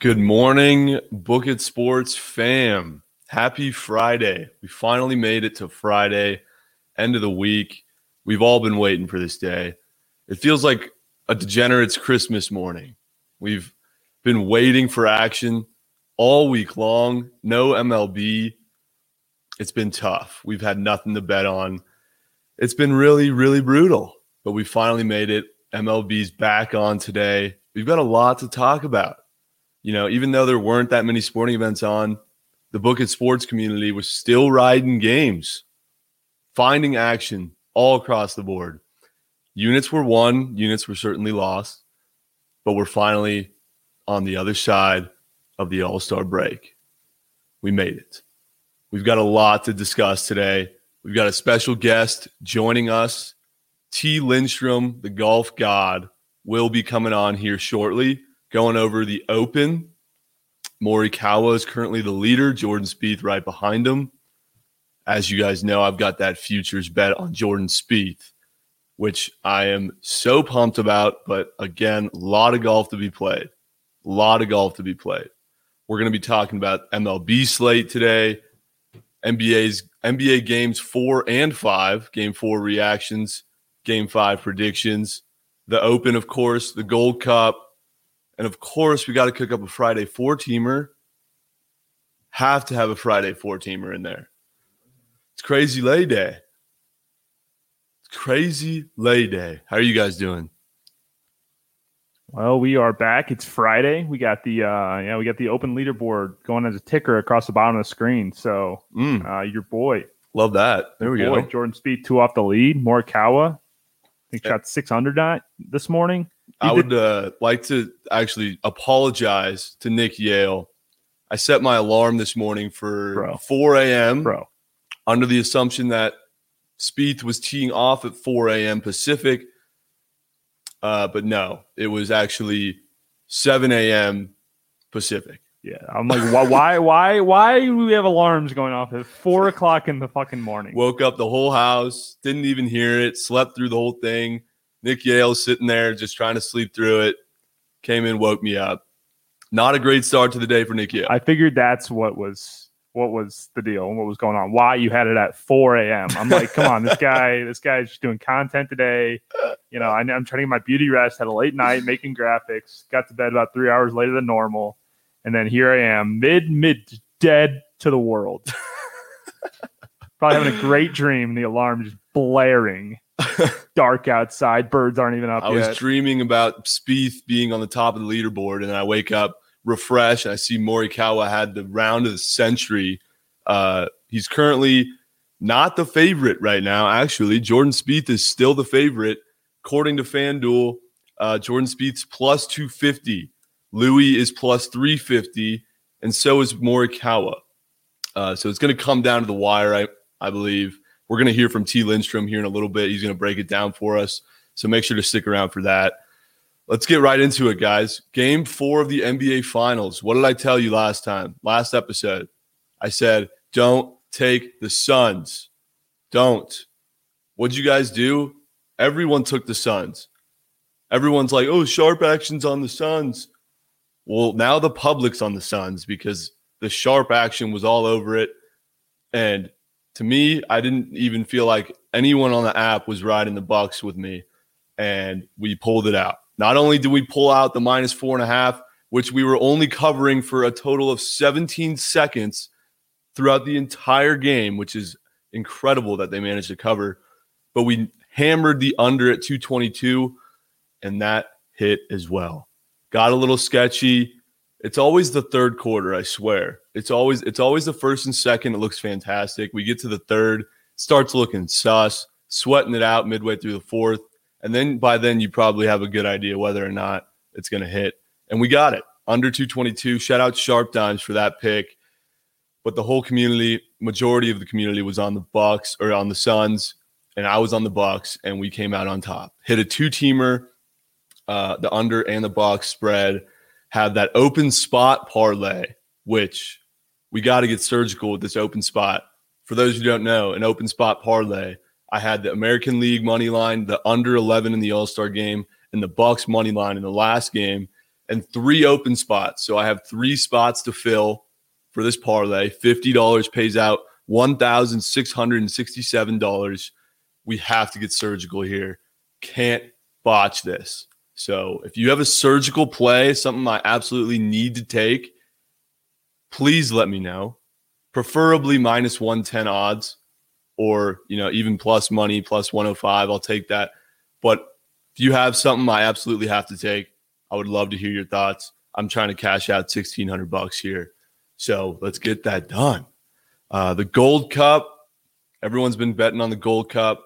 Good morning, Book It Sports fam. Happy Friday. We finally made it to Friday, end of the week. We've all been waiting for this day. It feels like a degenerate's Christmas morning. We've been waiting for action all week long. No MLB. It's been tough. We've had nothing to bet on. It's been really, really brutal, but we finally made it. MLB's back on today. We've got a lot to talk about you know, even though there weren't that many sporting events on, the Book It Sports community was still riding games, finding action all across the board. Units were won, units were certainly lost, but we're finally on the other side of the All Star break. We made it. We've got a lot to discuss today. We've got a special guest joining us. T. Lindstrom, the golf god, will be coming on here shortly going over the Open. Morikawa is currently the leader. Jordan Spieth right behind him. As you guys know, I've got that futures bet on Jordan Spieth, which I am so pumped about. But again, a lot of golf to be played. A lot of golf to be played. We're going to be talking about MLB slate today, NBA's NBA games four and five, game four reactions, game five predictions, the Open, of course, the Gold Cup, and of course, we got to cook up a Friday four teamer. Have to have a Friday four teamer in there. It's crazy lay day. It's crazy lay day. How are you guys doing? Well, we are back. It's Friday. We got the uh yeah, we got the open leaderboard going as a ticker across the bottom of the screen. So mm. uh your boy. Love that. There we boy, go. Jordan Spieth two off the lead. Morikawa. I think shot six hundred this morning. I would uh, like to actually apologize to Nick Yale. I set my alarm this morning for Bro. 4 a.m. Bro. under the assumption that Spieth was teeing off at 4 a.m. Pacific. Uh, but no, it was actually 7 a.m. Pacific. Yeah, I'm like, why, why, why, why do we have alarms going off at four o'clock in the fucking morning? Woke up the whole house, didn't even hear it, slept through the whole thing. Nick Yale sitting there just trying to sleep through it. Came in, woke me up. Not a great start to the day for Nick Yale. I figured that's what was what was the deal and what was going on. Why you had it at 4 a.m. I'm like, come on, this guy, this guy's just doing content today. You know, I, am trying to get my beauty rest. Had a late night making graphics. Got to bed about three hours later than normal, and then here I am, mid mid dead to the world. Probably having a great dream. The alarm just blaring. dark outside. Birds aren't even up there. I yet. was dreaming about Spieth being on the top of the leaderboard, and I wake up refreshed. And I see Morikawa had the round of the century. Uh, he's currently not the favorite right now. Actually, Jordan Spieth is still the favorite, according to FanDuel. Uh, Jordan Spieth's plus two fifty. Louis is plus three fifty, and so is Morikawa. Uh, so it's going to come down to the wire, I I believe. We're going to hear from T. Lindstrom here in a little bit. He's going to break it down for us. So make sure to stick around for that. Let's get right into it, guys. Game four of the NBA Finals. What did I tell you last time, last episode? I said, don't take the Suns. Don't. What'd you guys do? Everyone took the Suns. Everyone's like, oh, sharp actions on the Suns. Well, now the public's on the Suns because the sharp action was all over it. And to me, I didn't even feel like anyone on the app was riding the Bucks with me, and we pulled it out. Not only did we pull out the minus four and a half, which we were only covering for a total of 17 seconds throughout the entire game, which is incredible that they managed to cover, but we hammered the under at 222, and that hit as well. Got a little sketchy. It's always the third quarter, I swear. It's always it's always the first and second. It looks fantastic. We get to the third, starts looking sus, sweating it out midway through the fourth, and then by then you probably have a good idea whether or not it's going to hit. And we got it under 222. Shout out Sharp Dimes for that pick. But the whole community, majority of the community was on the Bucks or on the Suns, and I was on the Bucks, and we came out on top. Hit a two-teamer, uh, the under and the Bucks spread have that open spot parlay, which we got to get surgical with this open spot. For those who don't know, an open spot parlay, I had the American League money line, the under 11 in the All Star game, and the Bucks money line in the last game. and three open spots. So I have three spots to fill for this parlay. $50 pays out $1,667. We have to get surgical here. Can't botch this. So if you have a surgical play, something I absolutely need to take, please let me know. Preferably minus 110 odds or, you know, even plus money, plus 105. I'll take that. But if you have something I absolutely have to take, I would love to hear your thoughts. I'm trying to cash out 1600 bucks here. So let's get that done. Uh, the Gold Cup, everyone's been betting on the Gold Cup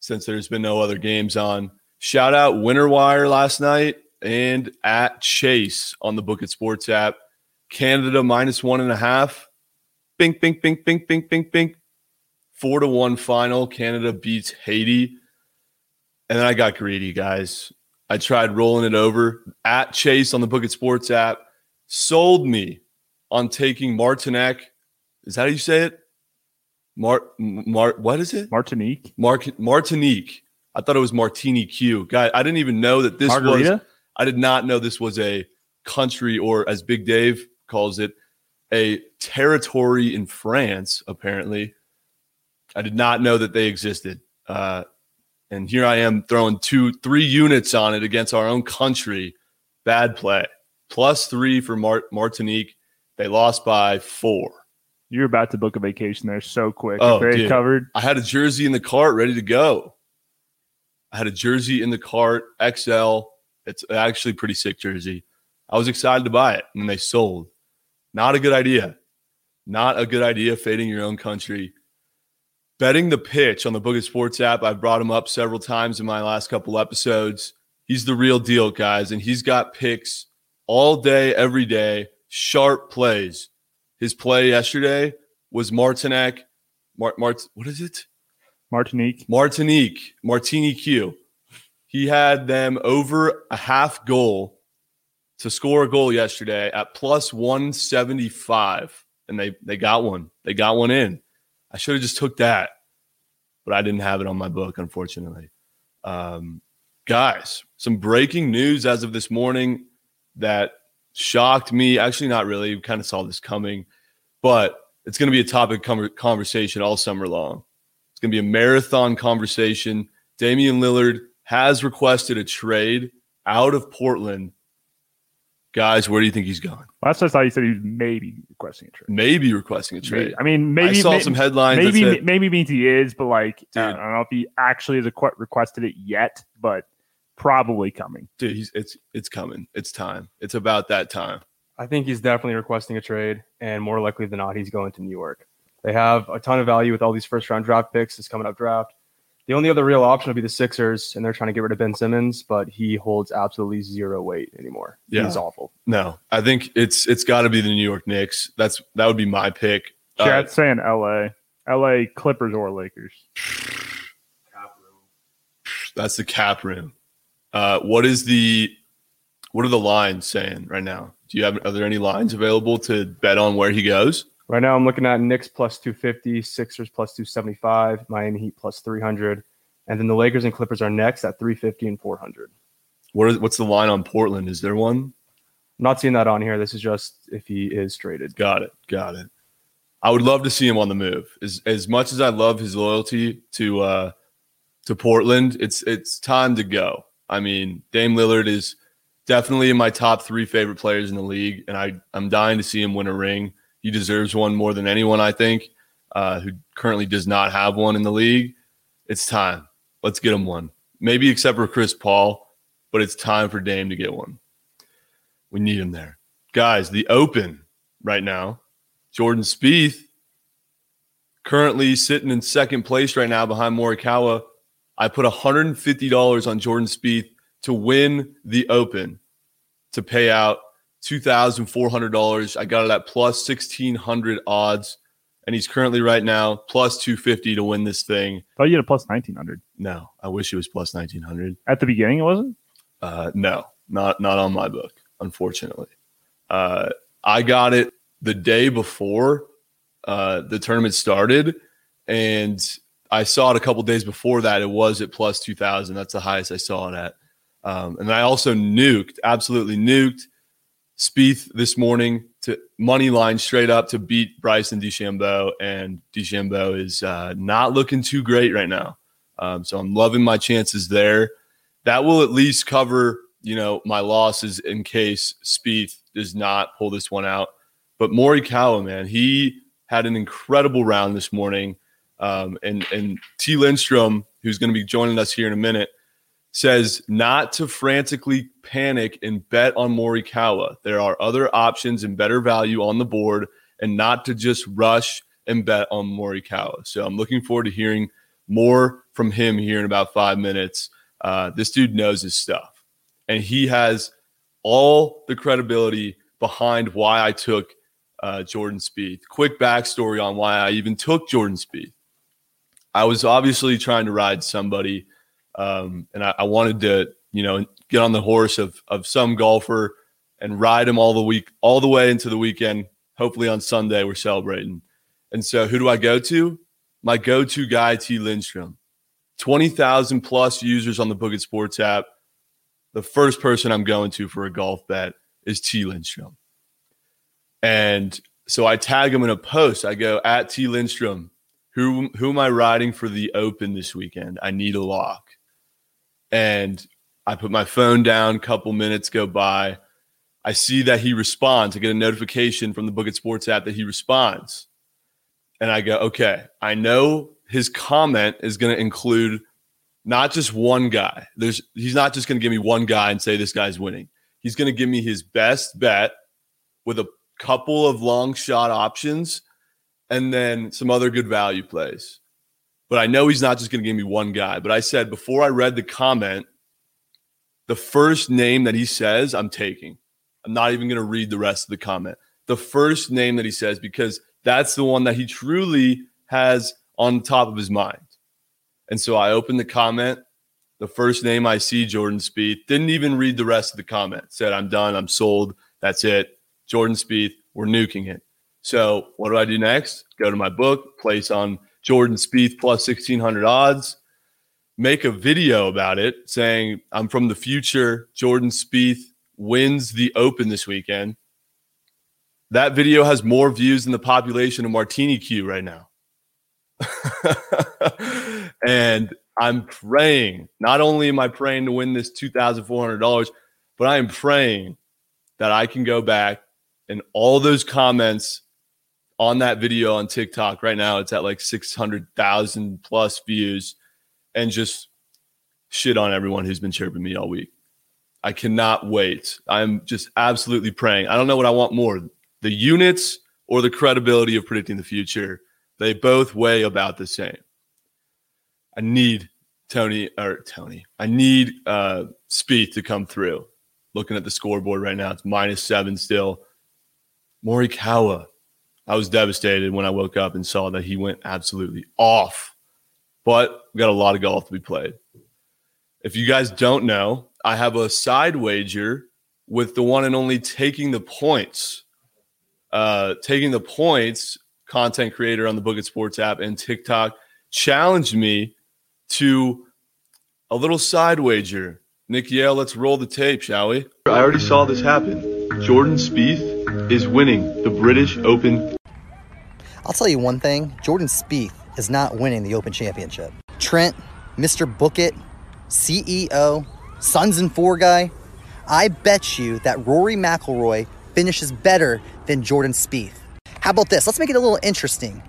since there's been no other games on. Shout out Winter Wire last night and at Chase on the Book It Sports app. Canada minus one and a half. Bink, bink, bink, bink, bink, bink, bink. Four to one final. Canada beats Haiti. And then I got greedy, guys. I tried rolling it over at Chase on the Book It Sports app. Sold me on taking Martinek. Is that how you say it? Mar, Mar what is it? Martinique. Mar- Martinique. I thought it was Martini Q. Guy, I didn't even know that this Margarita? was. I did not know this was a country, or as Big Dave calls it, a territory in France. Apparently, I did not know that they existed. Uh, and here I am throwing two, three units on it against our own country. Bad play. Plus three for Mart- Martinique. They lost by four. You're about to book a vacation there so quick. Oh, Very dude. covered. I had a jersey in the cart ready to go. I had a jersey in the cart, XL. It's actually pretty sick jersey. I was excited to buy it, and they sold. Not a good idea. Not a good idea fading your own country. Betting the pitch on the Book It Sports app, I've brought him up several times in my last couple episodes. He's the real deal, guys, and he's got picks all day, every day, sharp plays. His play yesterday was Martinek. Mart, Mart, what is it? Martinique. Martinique, Martini Q. He had them over a half goal to score a goal yesterday at plus 175. And they they got one. They got one in. I should have just took that, but I didn't have it on my book, unfortunately. Um, guys, some breaking news as of this morning that shocked me. Actually, not really. We kind of saw this coming, but it's going to be a topic conversation all summer long. It's going to be a marathon conversation. Damian Lillard has requested a trade out of Portland. Guys, where do you think he's going? Last I thought you said he was maybe requesting a trade. Maybe requesting a trade. Maybe- I mean, maybe I saw may- some headlines. Maybe that said, maybe means he is, but like Dude. I don't know if he actually has requested it yet, but probably coming. dude, he's, it's it's coming. It's time. It's about that time. I think he's definitely requesting a trade, and more likely than not, he's going to New York. They have a ton of value with all these first round draft picks this coming up draft. The only other real option would be the Sixers, and they're trying to get rid of Ben Simmons, but he holds absolutely zero weight anymore. Yeah. He's awful. No, I think it's it's got to be the New York Knicks. That's that would be my pick. Uh, Chat's saying L.A. L.A. Clippers or Lakers. that's the cap room. Uh, what is the what are the lines saying right now? Do you have are there any lines available to bet on where he goes? Right now, I'm looking at Knicks plus 250, Sixers plus 275, Miami Heat plus 300, and then the Lakers and Clippers are next at 350 and 400. What is what's the line on Portland? Is there one? I'm not seeing that on here. This is just if he is traded. Got it. Got it. I would love to see him on the move. As as much as I love his loyalty to uh to Portland, it's it's time to go. I mean, Dame Lillard is definitely in my top three favorite players in the league, and I I'm dying to see him win a ring. He deserves one more than anyone, I think, uh, who currently does not have one in the league. It's time. Let's get him one. Maybe except for Chris Paul, but it's time for Dame to get one. We need him there. Guys, the open right now, Jordan Spieth currently sitting in second place right now behind Morikawa. I put $150 on Jordan Spieth to win the open to pay out $2,400. I got it at plus 1600 odds. And he's currently right now plus 250 to win this thing. Thought you had a plus nineteen hundred No, I wish it was plus 1900. at the beginning. It wasn't. Uh, no, not not on my book, unfortunately. Uh, I got it the day before uh, the tournament started, and I saw it a couple days before that. It was at plus two thousand. That's the highest I saw it at. Um, and I also nuked, absolutely nuked Spieth this morning to money line straight up to beat Bryson DeChambeau, and DeChambeau is uh, not looking too great right now. Um, so I'm loving my chances there. That will at least cover, you know, my losses in case Spieth does not pull this one out. But Morikawa, man, he had an incredible round this morning. Um, and and T Lindstrom, who's going to be joining us here in a minute, says not to frantically panic and bet on Morikawa. There are other options and better value on the board, and not to just rush and bet on Morikawa. So I'm looking forward to hearing more from him here in about five minutes. Uh, this dude knows his stuff, and he has all the credibility behind why I took uh, Jordan Spieth. Quick backstory on why I even took Jordan Spieth. I was obviously trying to ride somebody, um, and I, I wanted to, you know, get on the horse of of some golfer and ride him all the week, all the way into the weekend. Hopefully on Sunday we're celebrating. And so, who do I go to? My go-to guy, T. Lindstrom. Twenty thousand plus users on the Book It Sports app. The first person I'm going to for a golf bet is T. Lindstrom. And so I tag him in a post. I go at T. Lindstrom. Who who am I riding for the Open this weekend? I need a lock. And I put my phone down. Couple minutes go by. I see that he responds. I get a notification from the Book It Sports app that he responds, and I go, okay. I know his comment is going to include not just one guy. There's he's not just going to give me one guy and say this guy's winning. He's going to give me his best bet with a couple of long shot options and then some other good value plays. But I know he's not just going to give me one guy. But I said before I read the comment, the first name that he says, I'm taking. I'm not even going to read the rest of the comment. The first name that he says, because that's the one that he truly has on top of his mind. And so I opened the comment. The first name I see, Jordan Spieth, didn't even read the rest of the comment. Said, I'm done. I'm sold. That's it. Jordan Spieth, we're nuking it. So what do I do next? Go to my book, place on Jordan Spieth plus 1600 odds, make a video about it saying I'm from the future. Jordan Spieth wins the Open this weekend. That video has more views than the population of Martini Q right now. and I'm praying, not only am I praying to win this $2,400, but I am praying that I can go back and all those comments on that video on TikTok right now, it's at like 600,000 plus views and just shit on everyone who's been chirping me all week. I cannot wait. I'm just absolutely praying. I don't know what I want more the units or the credibility of predicting the future. They both weigh about the same. I need Tony or Tony. I need uh Spieth to come through. Looking at the scoreboard right now, it's minus seven still. Morikawa. I was devastated when I woke up and saw that he went absolutely off. But we got a lot of golf to be played. If you guys don't know, I have a side wager with the one and only taking the points. Uh, taking the points content creator on the Book It Sports app and TikTok challenged me to a little side wager. Nick Yale, let's roll the tape, shall we? I already saw this happen. Jordan Spieth is winning the British Open. I'll tell you one thing Jordan Spieth is not winning the Open Championship. Trent, Mr. Book It, CEO, Sons and Four guy, I bet you that Rory McIlroy finishes better than Jordan Spieth. How about this? Let's make it a little interesting.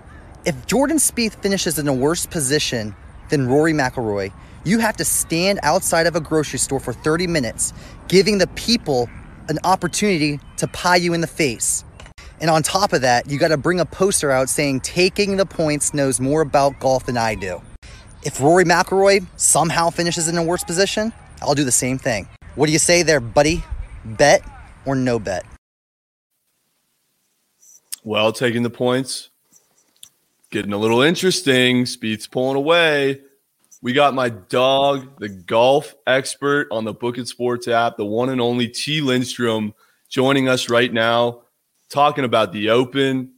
If Jordan Spieth finishes in a worse position than Rory McIlroy, you have to stand outside of a grocery store for 30 minutes, giving the people an opportunity to pie you in the face. And on top of that, you got to bring a poster out saying taking the points knows more about golf than I do. If Rory McIlroy somehow finishes in a worse position, I'll do the same thing. What do you say there, buddy? Bet or no bet? Well, taking the points, getting a little interesting. Spieth's pulling away. We got my dog, the golf expert on the Book It Sports app, the one and only T. Lindstrom, joining us right now, talking about the Open.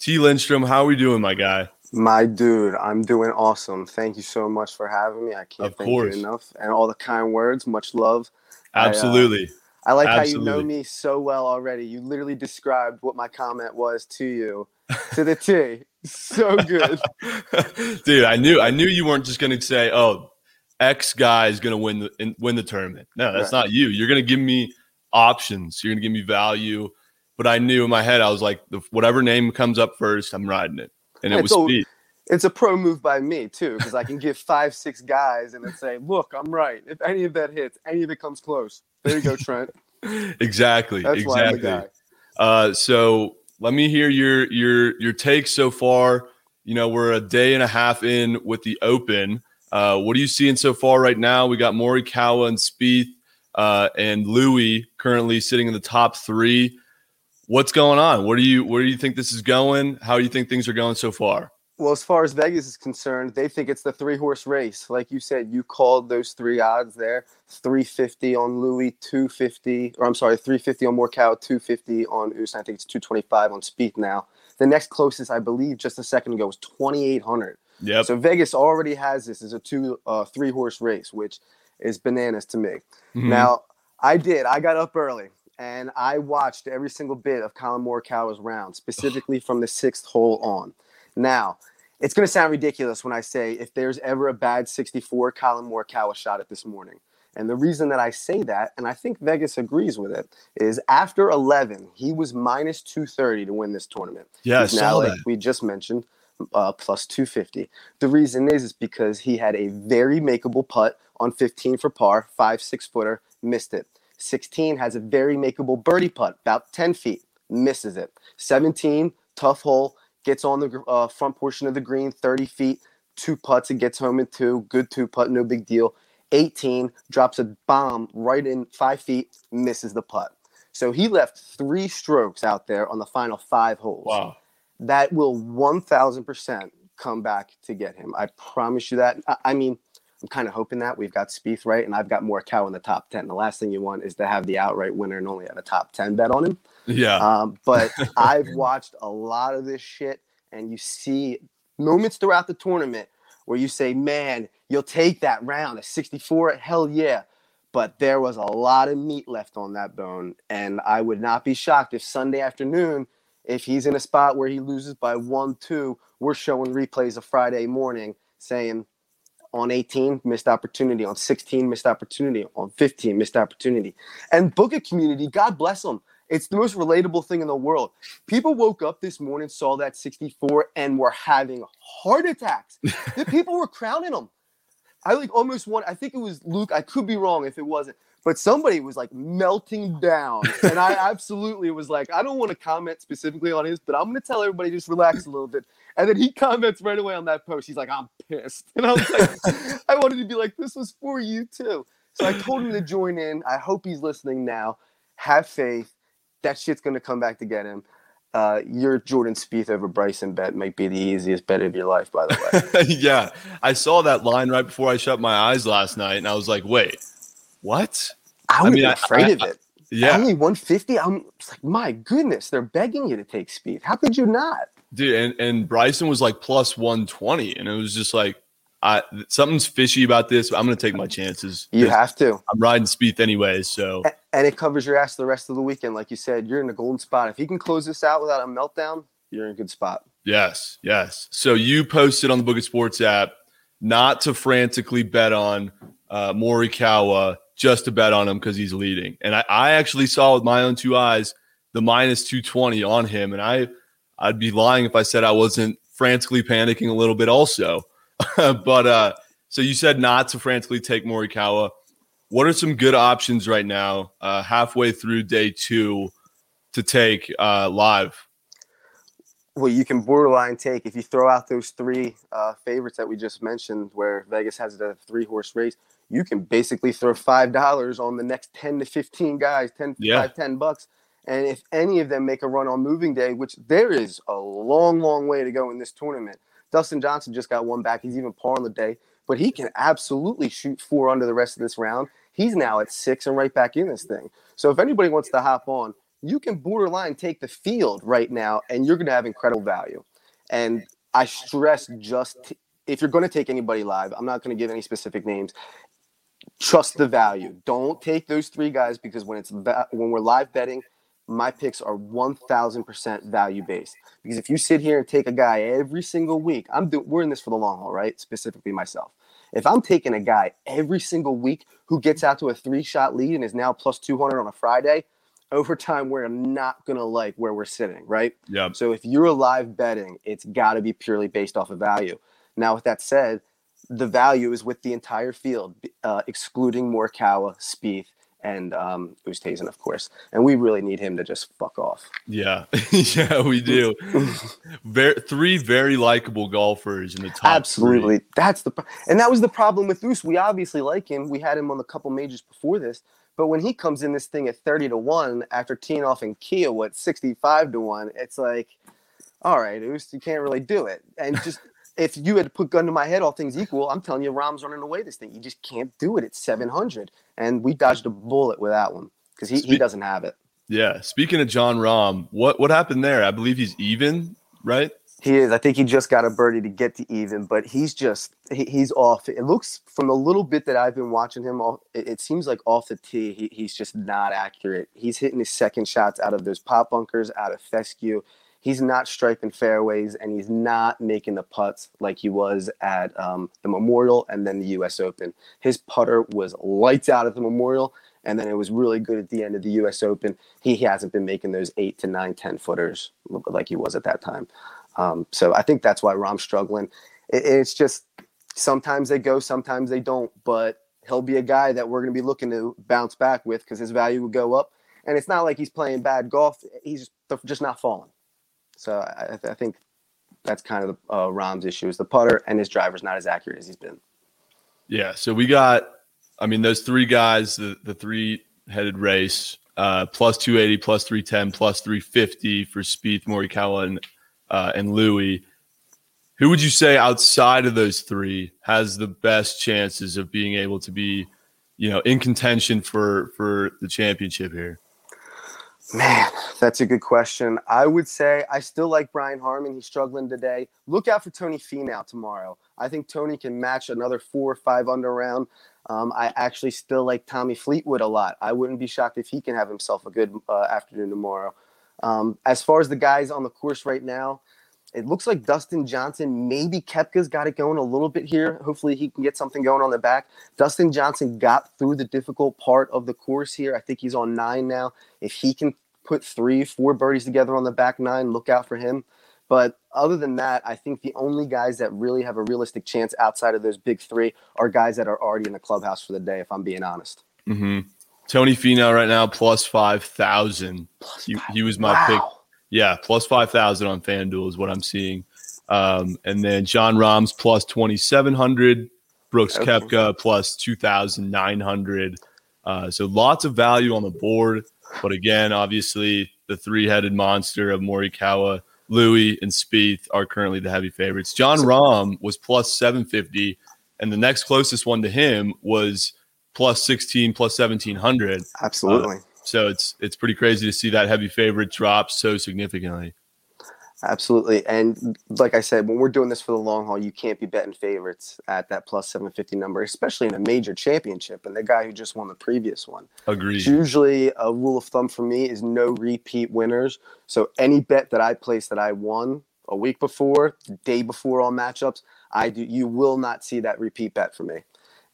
T. Lindstrom, how are we doing, my guy? My dude, I'm doing awesome. Thank you so much for having me. I can't Of thank course. you enough. And all the kind words, much love. I, uh, Absolutely. I like how you know me so well already. You literally described what my comment was to you to the T. So good. Dude, I knew I knew you weren't just going to say, "Oh, X guy is going to win the in, win the tournament." No, that's Right. not you. You're going to give me options. You're going to give me value. But I knew in my head, I was like, the, whatever name comes up first, I'm riding it, and it was so- Spieth. It's a pro move by me too, because I can give five, six guys and then say, "Look, I'm right. If any of that hits, any of it comes close, there you go, Trent. Exactly, That's why I'm the exactly. guy." Uh, so let me hear your your your takes so far. You know, we're a day and a half in with the Open. Uh, what are you seeing so far right now? We got Morikawa and Spieth uh, and Louis currently sitting in the top three. What's going on? Where do you where do you think this is going? How do you think things are going so far? Well, as far as Vegas is concerned, they think it's the three horse race. Like you said, you called those three odds there 350 on Louis, 250, or I'm sorry, 350 on Morikawa, 250 on Us. I think it's 225 on Spieth now. The next closest, I believe, just a second ago was 2,800. Yeah. So Vegas already has this as a two, uh, three horse race, which is bananas to me. Mhm. Now, I did. I got up early and I watched every single bit of Collin Morikawa's round, specifically from the sixth hole on. Now, it's going to sound ridiculous when I say if there's ever a bad 64, Collin Morikawa shot it this morning. And the reason that I say that, and I think Vegas agrees with it, is after 11, he was minus 230 to win this tournament. yeah, I He's saw now, like that. we just mentioned, uh, plus 250. The reason is, is because he had a very makeable putt on 15 for par, five, six footer, missed it. 16 has a very makeable birdie putt, about 10 feet, misses it. 17, tough hole, gets on the uh, front portion of the green, 30 feet, two putts, and gets home in two. Good two putt, no big deal. 18, drops a bomb right in five feet, misses the putt. So he left three strokes out there on the final five holes Wow. that will 1000% come back to get him. I promise you that. I, I mean, I'm kind of hoping that we've got Spieth right, and I've got more cow in the top 10. The last thing you want is to have the outright winner and only have a top 10 bet on him. Yeah. Um, but I've watched a lot of this shit, and you see moments throughout the tournament where you say, man, you'll take that round, a 64, hell yeah. But there was a lot of meat left on that bone. And I would not be shocked if Sunday afternoon, if he's in a spot where he loses by one, two, we're showing replays of Friday morning saying on 18, missed opportunity, on 16, missed opportunity, on 15, missed opportunity. And Booker community, God bless them. It's the most relatable thing in the world. People woke up this morning, saw that 64, and were having heart attacks. the people were crowning them. I like almost want. I think it was Luke. I could be wrong if it wasn't, but somebody was like melting down, and I absolutely was like, I don't want to comment specifically on his, but I'm going to tell everybody just relax a little bit. And then he comments right away on that post. He's like, I'm pissed, and I was like, I wanted to be like, this was for you too. So I told him to join in. I hope he's listening now. Have faith. That shit's going to come back to get him. Uh, your Jordan Spieth over Bryson bet might be the easiest bet of your life, by the way. yeah. I saw that line right before I shut my eyes last night, and I was like, wait, what? I would mean, be afraid I- of it. Yeah. Only 150. I'm like, my goodness, they're begging you to take Spieth. How could you not? dude and, and bryson was like plus 120 and it was just like i something's fishy about this i'm gonna take my chances You have to. i'm riding Spieth anyway, so A- And it covers your ass the rest of the weekend. Like you said, you're in a golden spot. If he can close this out without a meltdown, you're in a good spot. yes yes so you posted on the Book It Sports app not to frantically bet on uh morikawa just to bet on him because he's leading. And I, I actually saw with my own two eyes the minus 220 on him. And i i'd be lying if i said i wasn't frantically panicking a little bit also. But uh so you said not to frantically take morikawa. What are some good options right now uh halfway through day two to take uh live? Well, you can borderline take if you throw out those three uh, favorites that we just mentioned, where Vegas has the three horse race. You can basically throw five dollars on the next ten to fifteen guys, 10, Yeah. five, 10 bucks. And if any of them make a run on moving day, which there is a long, long way to go in this tournament. Dustin Johnson just got one back. He's even par on the day, but he can absolutely shoot four under the rest of this round. He's now at six and right back in this thing. So if anybody wants to hop on, you can borderline take the field right now, and you're going to have incredible value. And I stress just if you're going to take anybody live, I'm not going to give any specific names. Trust the value. Don't take those three guys because when it's when we're live betting, my picks are one thousand percent value based. Because if you sit here and take a guy every single week, I'm doing we're in this for the long haul, right? Specifically myself. If I'm taking a guy every single week who gets out to a three shot lead and is now plus two hundred on a Friday, over time we're not gonna like where we're sitting, right? Yeah. So if you're live betting, it's got to be purely based off of value. Now, with that said, the value is with the entire field, uh, excluding Morikawa, Spieth, and um, Oosthuizen, of course. And we really need him to just fuck off. Yeah. yeah, we do. Ver- three very likable golfers in the top. Absolutely, three. that's the pro- and that was the problem with Oos. We obviously like him. We had him on the couple majors before this, but when he comes in this thing at thirty to one after teeing off in Kia, at sixty five to one, it's like, all right, Oos, you can't really do it. And just if you had to put gun to my head, all things equal, I'm telling you, Rahm's running away this thing. You just can't do it at seven hundred, and we dodged a bullet with that one because he, he doesn't have it. Yeah. Speaking of Jon Rahm, what what happened there? I believe he's even, right? He is. I think he just got a birdie to get to even, but he's just he, he's off. It looks from the little bit that I've been watching him. Off, it, it seems like off the tee, he, he's just not accurate. He's hitting his second shots out of those pot bunkers, out of fescue. He's not striping fairways, and he's not making the putts like he was at um, the Memorial and then the U.S. Open. His putter was lights out at the Memorial, and then it was really good at the end of the U.S. Open. He hasn't been making those eight to nine, ten footers like he was at that time. Um, so I think that's why Rahm's struggling. It, it's just sometimes they go, sometimes they don't. But he'll be a guy that we're going to be looking to bounce back with because his value will go up. And it's not like he's playing bad golf; he's just not falling. So I, I think that's kind of the, uh, Rahm's issue is the putter and his driver's not as accurate as he's been. Yeah. So we got, I mean, those three guys, the, the three headed race, uh, plus 280, plus 310, plus 350 for Spieth, Morikawa, and, uh, and Louis. Who would you say outside of those three has the best chances of being able to be, you know, in contention for for the championship here? Man, that's a good question. I would say I still like Brian Harman. He's struggling today. Look out for Tony Finau tomorrow. I think Tony can match another four or five under round. Um, I actually still like Tommy Fleetwood a lot. I wouldn't be shocked if he can have himself a good uh, afternoon tomorrow. Um, as far as the guys on the course right now, it looks like Dustin Johnson, maybe Koepka's got it going a little bit here. Hopefully, he can get something going on the back. Dustin Johnson got through the difficult part of the course here. I think he's on nine now. If he can put three, four birdies together on the back nine, look out for him. But other than that, I think the only guys that really have a realistic chance outside of those big three are guys that are already in the clubhouse for the day, if I'm being honest. Mm-hmm. Tony Finau right now plus five thousand. He, he was my wow. pick. Yeah, plus five thousand on FanDuel is what I'm seeing. Um, and then Jon Rahm's plus twenty seven hundred. Brooks Okay. Koepka plus two thousand nine hundred. Uh, so lots of value on the board. But again, obviously, the three headed monster of Morikawa, Louis, and Spieth are currently the heavy favorites. Jon Rahm was plus 750, and the next closest one to him was plus 16, plus 1700. Absolutely. So it's it's pretty crazy to see that heavy favorite drop so significantly. Absolutely. And like I said, when we're doing this for the long haul, you can't be betting favorites at that plus 750 number, especially in a major championship. And the guy who just won the previous one. Agreed. It's usually a rule of thumb for me is no repeat winners. So any bet that I place that I won a week before, the day before all matchups, I do you will not see that repeat bet for me.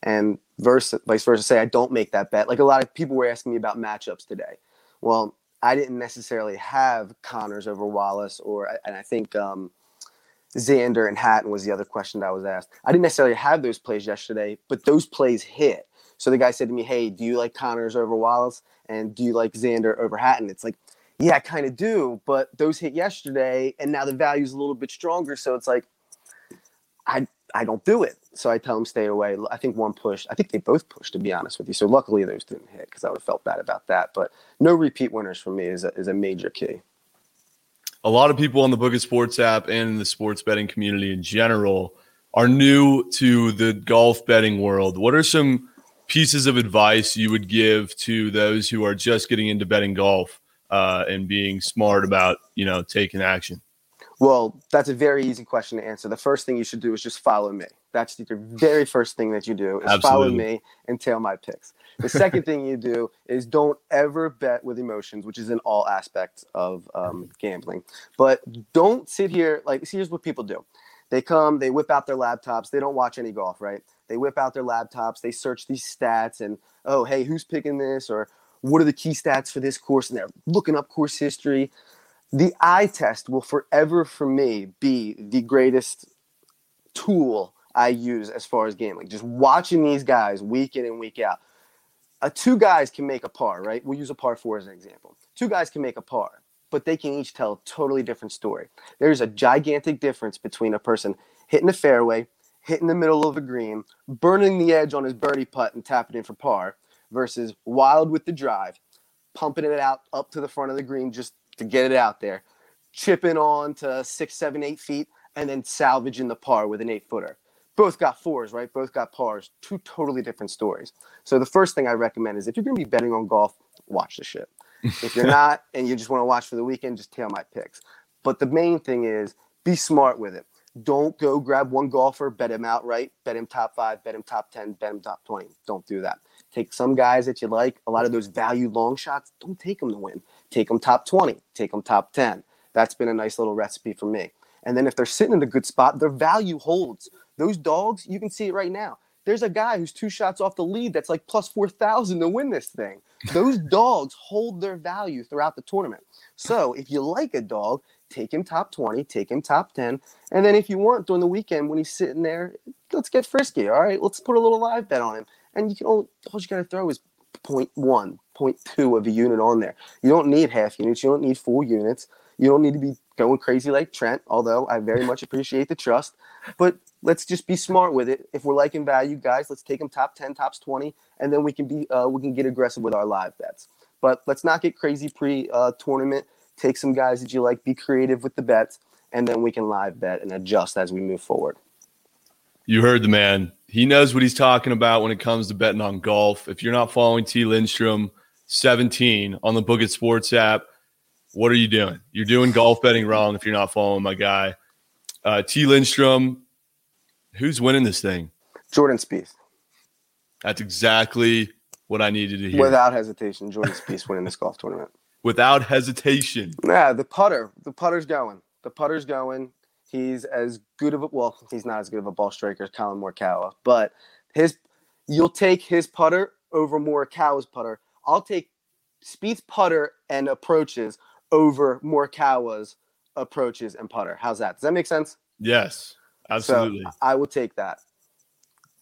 And versa, vice versa, say I don't make that bet. Like a lot of people were asking me about matchups today. Well, I didn't necessarily have Conners over Wallace, or and I think um, Xander and Hatton was the other question that I was asked. I didn't necessarily have those plays yesterday, but those plays hit. So the guy said to me, "Hey, do you like Conners over Wallace, and do you like Xander over Hatton?" It's like, yeah, I kind of do, but those hit yesterday, and now the value's a little bit stronger. So it's like, I I don't do it. So I tell him stay away. I think one push. I think they both pushed, to be honest with you. So luckily those didn't hit because I would have felt bad about that. But no repeat winners for me is a, is a major key. a lot of people on the Book It Sports app and the sports betting community in general are new to the golf betting world. What are some pieces of advice you would give to those who are just getting into betting golf uh, and being smart about, you know, taking action? Well, that's a very easy question to answer. The first thing you should do is just follow me. That's the very first thing that you do is follow me and tail my picks. The second thing you do is don't ever bet with emotions, which is in all aspects of um, gambling. But don't sit here like see, here's what people do. They come, they whip out their laptops. They don't watch any golf, right? They whip out their laptops. They search these stats and oh, hey, who's picking this or what are the key stats for this course? And they're looking up course history. The eye test will forever, for me, be the greatest tool I use as far as gambling. Just watching these guys week in and week out. Uh, two guys can make a par, right? We'll use a par four as an example. Two guys can make a par, but they can each tell a totally different story. There's a gigantic difference between a person hitting the fairway, hitting the middle of a green, burning the edge on his birdie putt and tapping in for par, versus wild with the drive, pumping it out up to the front of the green just to get it out there, chipping on to six, seven, eight feet, and then salvaging the par with an eight footer. Both got fours, right? Both got pars. Two totally different stories. So the first thing I recommend is if you're going to be betting on golf, watch the shit. If you're not and you just want to watch for the weekend, just tail my picks. But the main thing is be smart with it. Don't go grab one golfer, bet him outright, bet him top five, bet him top 10, bet him top 20. Don't do that. Take some guys that you like, a lot of those value long shots, don't take them to win. Take them top 20, take them top 10. That's been a nice little recipe for me. And then if they're sitting in a good spot, their value holds. Those dogs, you can see it right now. There's a guy who's two shots off the lead that's like plus 4,000 to win this thing. Those dogs hold their value throughout the tournament. So if you like a dog, take him top 20, take him top 10. And then if you want during the weekend when he's sitting there, let's get frisky. All right, let's put a little live bet on him. And you can only, all you got to throw is 0.1, 0.2 of a unit on there. You don't need half units, you don't need full units. You don't need to be going crazy like Trent, although I very much appreciate the trust. But let's just be smart with it. If we're liking value, guys, let's take them top 10, tops 20, and then we can be uh, we can get aggressive with our live bets. But let's not get crazy pre uh, tournament. Take some guys that you like, be creative with the bets, and then we can live bet and adjust as we move forward. You heard the man. He knows what he's talking about when it comes to betting on golf. If you're not following T. Lindstrom 17 on the Book It Sports app, what are you doing? You're doing golf betting wrong if you're not following my guy. Uh, T. Lindstrom, who's winning this thing? Jordan Spieth, That's exactly what I needed to hear. without hesitation, Jordan Spieth winning this golf tournament. Without hesitation. Yeah, the putter, the putter's going. The putter's going. He's as good of a well, he's not as good of a ball striker as Collin Morikawa, but his you'll take his putter over Morikawa's putter. I'll take Spieth's putter and approaches over Morikawa's approaches and putter. How's that? Does that make sense? Yes, absolutely. So I will take that.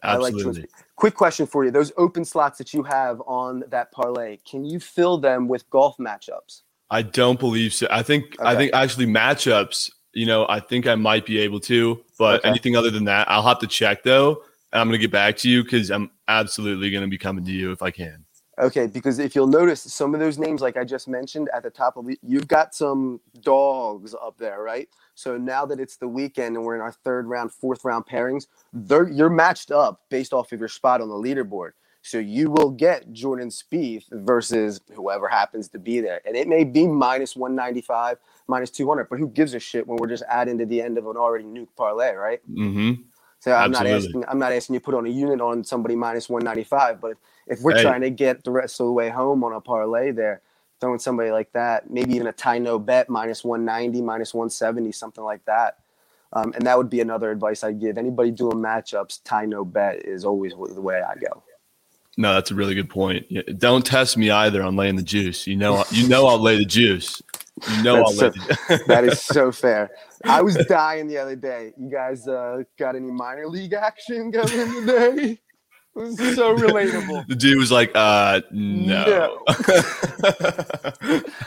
I like absolutely. Quick question for you: Those open slots that you have on that parlay, can you fill them with golf matchups? I don't believe so. I think I think actually matchups, you know, I think I might be able to, but Okay. anything other than that, I'll have to check though. And I'm gonna get back to you because I'm absolutely gonna be coming to you if I can. Okay, because if you'll notice, some of those names, like I just mentioned at the top of it, you've got some dogs up there, right? So now that it's the weekend and we're in our third round, fourth round pairings, they're, you're matched up based off of your spot on the leaderboard. So you will get Jordan Spieth versus whoever happens to be there, and it may be minus 195, minus 200, but who gives a shit when we're just adding to the end of an already nuke parlay, right? Mm-hmm. So I'm not asking. I'm not asking you to put on a unit on somebody minus 195, but if, if we're Hey. trying to get the rest of the way home on a parlay, there, throwing somebody like that, maybe even a tie no bet minus 190, minus 170, something like that. Um, and that would be another advice I'd give anybody doing matchups. Tie no bet is always the way I go. No, that's a really good point. Don't test me either on laying the juice. You know, you know, I'll lay the juice. I'll That's That is so fair. I was dying the other day. You guys uh, got any minor league action going today? It was so relatable. the dude was like, "Uh, no." I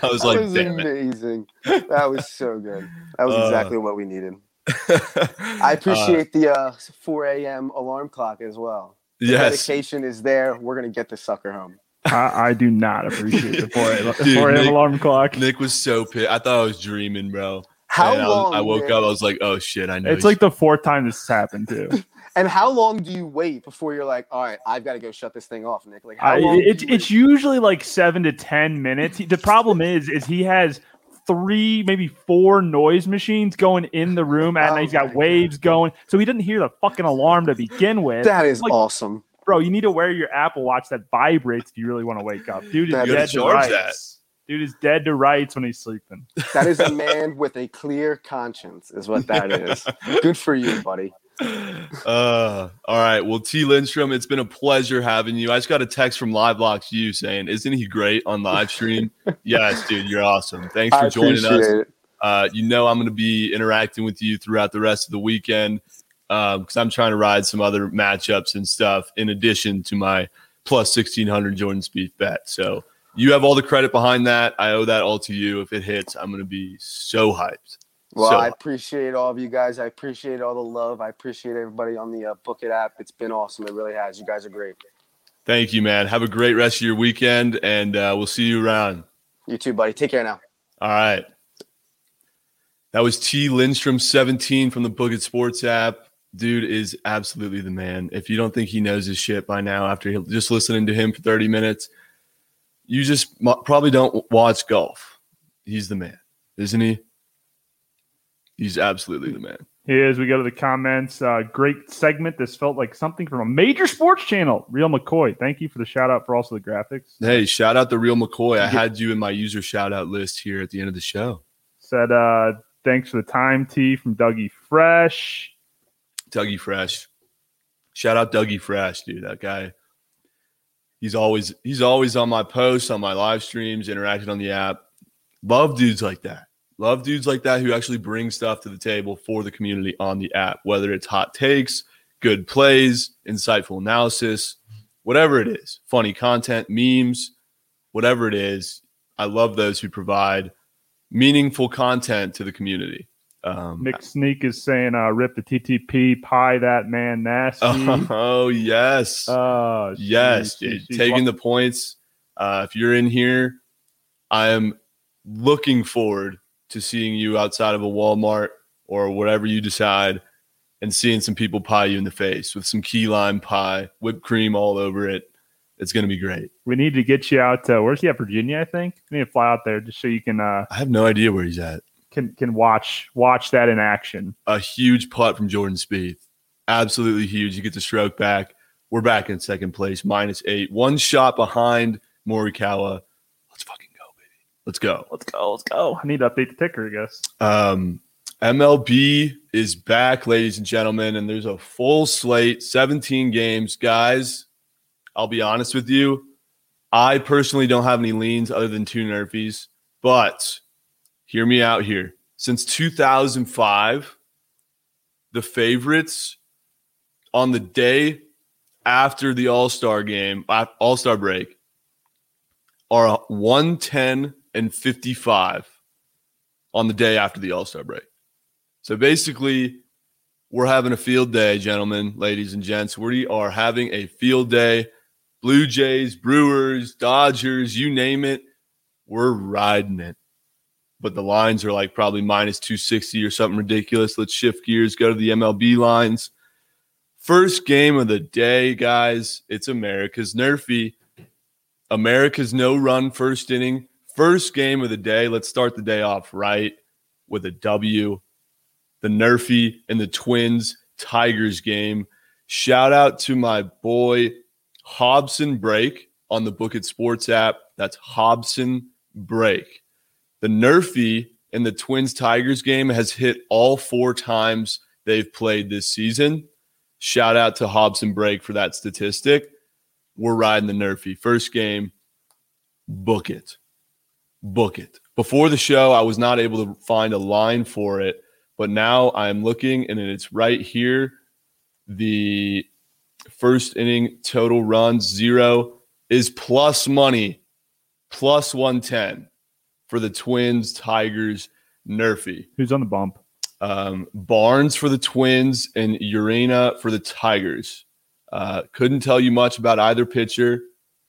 was like, That was "Damn it." amazing. That was so good. That was Uh, exactly what we needed. I I appreciate the uh, 4 a.m. alarm clock as well. The yes, Dedication is there. We're gonna get the sucker home. I, I do not appreciate the 4 a.m. Dude, 4 a.m. Nick- alarm clock. Nick was so pissed. I thought I was dreaming, bro. How And I, was- long? I woke Nick? up. I was like, "Oh shit!" I know. It's he's- like the fourth time this has happened too. and how long do you wait before you're like, all right, I've got to go shut this thing off, Nick? Like, how I, long? do it's it's usually like seven to ten minutes. The problem is, is he has three, maybe four noise machines going in the room, and Oh he's got waves God. going, so he didn't hear the fucking alarm to begin with. That is Like, awesome. Bro. You need to wear your Apple Watch that vibrates if you really want to wake up. Dude is That You gotta dead to rights. that. Dude is dead to rights when he's sleeping. That is a man with a clear conscience, is what that is. Good for you, buddy. Uh, all right. Well, T. Lindstrom, it's been a pleasure having you. I just got a text from LiveBlocks you saying, "Isn't he great on live stream?" yes, dude, you're awesome. Thanks for I joining us. it. Uh, you know, I'm going to be interacting with you throughout the rest of the weekend because I'm trying to ride some other matchups and stuff in addition to my plus 1600 Jordan Spieth bet. So you have all the credit behind that. I owe that all to you. If it hits, I'm going to be so hyped. Well, So- I appreciate all of you guys. I appreciate all the love. I appreciate everybody on the uh, Book It app. It's been awesome. It really has. You guys are great. Thank you, man. Have a great rest of your weekend, and uh, we'll see you around. You too, buddy. Take care now. All right. That was T Lindstrom 17 from the Book It Sports app. Dude is absolutely the man. If you don't think he knows his shit by now after just listening to him for 30 minutes, you just probably don't watch golf. He's the man, isn't he? He's absolutely the man. Here's we go to the comments. Uh, great segment. This felt like something from a major sports channel. Real McCoy. Thank you for the shout out for also the graphics. Hey, shout out to Real McCoy. I had you in my user shout out list here at the end of the show. Said uh, thanks for the time, T from Dougie Fresh. Dougie Fresh. Shout out Dougie Fresh, dude. That guy. He's always he's always on my posts, on my live streams, interacting on the app. Love dudes like that. Love dudes like that who actually bring stuff to the table for the community on the app, whether it's hot takes, good plays, insightful analysis, whatever it is, funny content, memes, whatever it is. I love those who provide meaningful content to the community. Um, Nick Sneak is saying, uh, "Rip the TTP, pie that man nasty." oh yes. Oh, Yes, sheesh, sheesh. Taking the points. Uh, if you're in here, I am looking forward to seeing you outside of a Walmart or whatever you decide and seeing some people pie you in the face with some key lime pie, whipped cream all over it. It's going to be great. we need to get you out. To, where's he at? Virginia, I think. We need to fly out there just so you can uh, I have no idea where he's at. Can can watch watch that in action. A huge putt from Jordan Spieth. Absolutely huge. You get the stroke back. We're back in second place, minus eight. One shot behind Morikawa. Let's fucking go, baby. Let's go. Let's go. Let's go. I need to update the ticker, I guess. Um, MLB is back, ladies and gentlemen, and there's a full slate, 17 games. Guys, I'll be honest with you. I personally don't have any leans other than two Nerfies, but hear me out here. Since 2005, the favorites on the day after the All Star game, All Star break, are 110 and 55 on the day after the All Star break. So basically, we're having a field day, gentlemen, ladies and gents. We are having a field day. Blue Jays, Brewers, Dodgers, you name it, we're riding it. But the lines are like probably minus 260 or something ridiculous. Let's shift gears, go to the MLB lines. First game of the day, guys. It's America's Nerfy. America's no run first inning. First game of the day. Let's start the day off right with a W. The Nerfy and the Twins Tigers game. Shout out to my boy Hobson Break on the Book It Sports app. That's Hobson Break. The Nerfy in the Twins Tigers game has hit all four times they've played this season. Shout out to Hobson Break for that statistic. We're riding the Nerfy. First game, book it. Book it. Before the show, I was not able to find a line for it, but now I'm looking and it's right here. The first inning total runs zero is plus money, plus 110 for the Twins, Tigers, Nerfy. Who's on the bump? Um, Barnes for the Twins and Urena for the Tigers. Uh, couldn't tell you much about either pitcher.